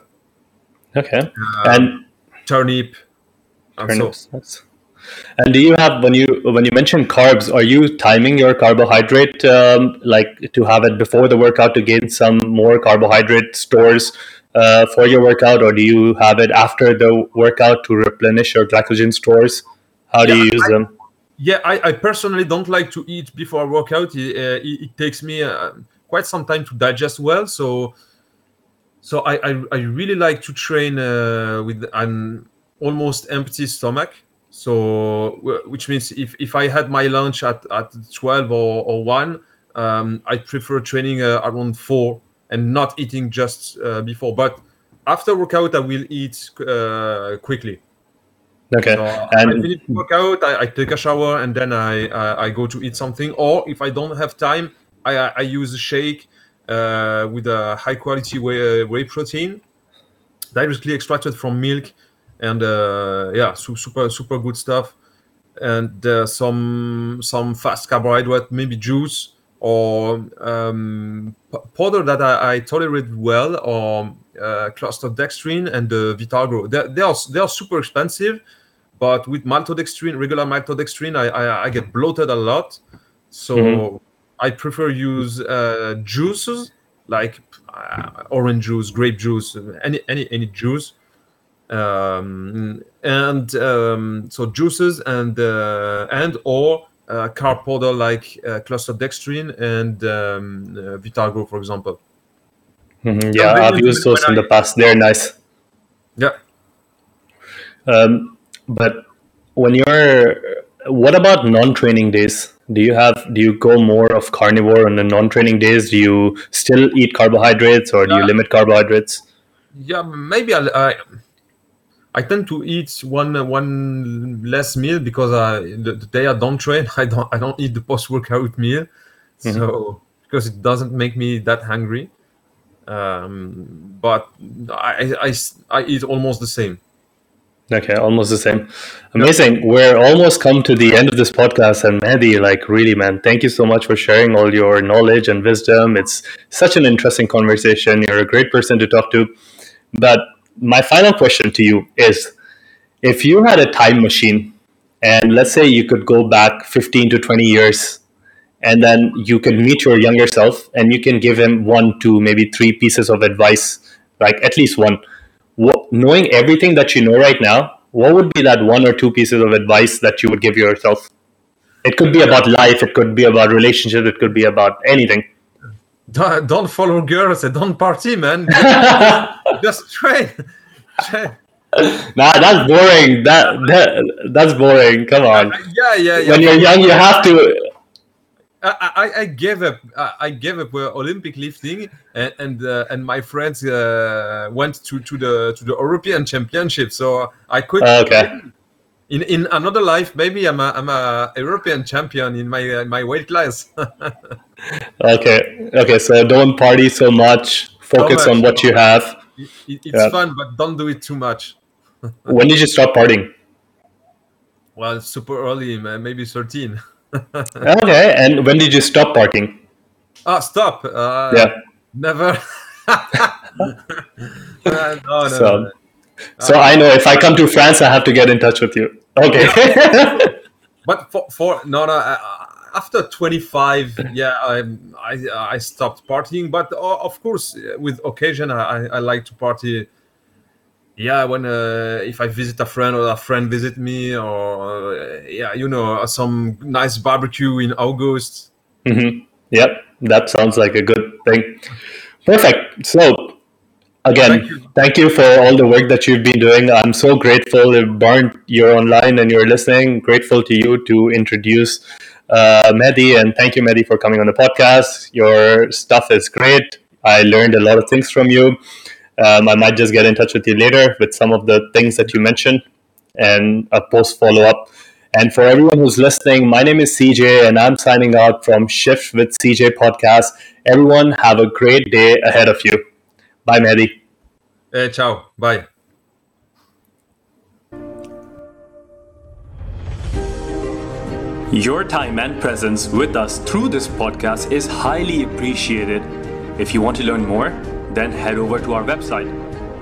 Okay, um, and turnip. Turnips. And, so. and do you have when you when you mention carbs, are you timing your carbohydrate um, like to have it before the workout to gain some more carbohydrate stores? Uh, for your workout, or do you have it after the workout to replenish your glycogen stores? How do yeah, you use I, them? Yeah, I, I, personally don't like to eat before a workout. It, uh, it, it takes me uh, quite some time to digest well. So, so I, I, I really like to train uh, with an almost empty stomach. So, which means if, if I had my lunch at, at 12 or, or 1, um, I prefer training uh, around 4 and not eating just uh, before. But after workout, I will eat uh, quickly. Okay. So and I finish workout, I, I, take a shower, and then I, I, I go to eat something. Or if I don't have time, I I use a shake uh, with a high quality whey, uh, whey protein, directly extracted from milk, and uh, yeah, super super good stuff. And uh, some some fast carbohydrate, maybe juice or um, powder that I, I, tolerate well or uh, clostridiol and the Vitargo. They, they, are they are super expensive, but with maltodextrin, regular maltodextrin, I, I, I get bloated a lot. So mm-hmm. I prefer use uh, juices like uh, orange juice, grape juice, any any any juice. Um, and um, so juices and uh, and or uh, carb powder like uh, clostridiol and um, uh, Vitargo, for example. Mm-hmm. Yeah, I've used those in I... the past. They're nice. Yeah. Um, but when you're, what about non-training days? Do you have do you go more of carnivore on the non-training days? Do you still eat carbohydrates or do you limit carbohydrates? Yeah, maybe I, I I tend to eat one one less meal because I the, the day I don't train, [LAUGHS] I don't I don't eat the post workout meal, so because it doesn't make me that hungry. Um, but I eat almost the same. Okay, almost the same. Amazing. We're almost come to the end of this podcast, and Mehdi, like, really, man, thank you so much for sharing all your knowledge and wisdom. It's such an interesting conversation. You're a great person to talk to. But my final question to you is if you had a time machine, and let's say you could go back 15 to 20 years, and then you can meet your younger self and you can give him one, two, maybe three pieces of advice, like at least one what, knowing everything that you know right now, what would be that one or two pieces of advice that you would give yourself? It could be about life, it could be about relationships, it could be about anything. Don't, don't follow girls and don't party, man. [LAUGHS] Just train. train. Nah, that's boring. That, that that's boring. Come on. Yeah, yeah, yeah. When you're young, you have to. I, I, I gave up. I I gave up uh, Olympic lifting, and and, uh, and my friends uh, went to, to the to the European Championship. So I could. Okay. In in another life, maybe I'm a I'm a European champion in my uh, my weight class. [LAUGHS] Okay. Okay. So don't party so much. Focus much. on what you have. It- it- it's Yeah. fun, but don't do it too much. [LAUGHS] [LAUGHS] When did you stop partying? Well, super early, man, maybe thirteen. [LAUGHS] Okay. And when did you stop partying? Ah, stop. Uh, Yeah. Never. Uh, no, no, So- no. So I know if I come to France, I have to get in touch with you. Okay. But for, for no, no. Uh, after 25, yeah, I, I I stopped partying. But uh, of course, uh, with occasion, I, I like to party. Yeah, when uh, if I visit a friend or a friend visit me, or uh, yeah, you know, some nice barbecue in August. hmm Yep, that sounds like a good thing. Perfect. So, again, Thank you. thank you for all the work that you've been doing. I'm so grateful, Barn, you're online and you're listening. Grateful to you to introduce uh, Mehdi, and thank you, Mehdi, for coming on the podcast. Your stuff is great. I learned a lot of things from you. Um, I might just get in touch with you later with some of the things that you mentioned and a post follow up. And for everyone who's listening, my name is CJ, and I'm signing out from Shift with CJ podcast. Everyone, have a great day ahead of you. Bye, Mehdi. Eh, ciao, bye. Your time and presence with us through this podcast is highly appreciated. If you want to learn more, then head over to our website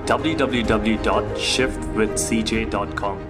www.shiftwithcj.com.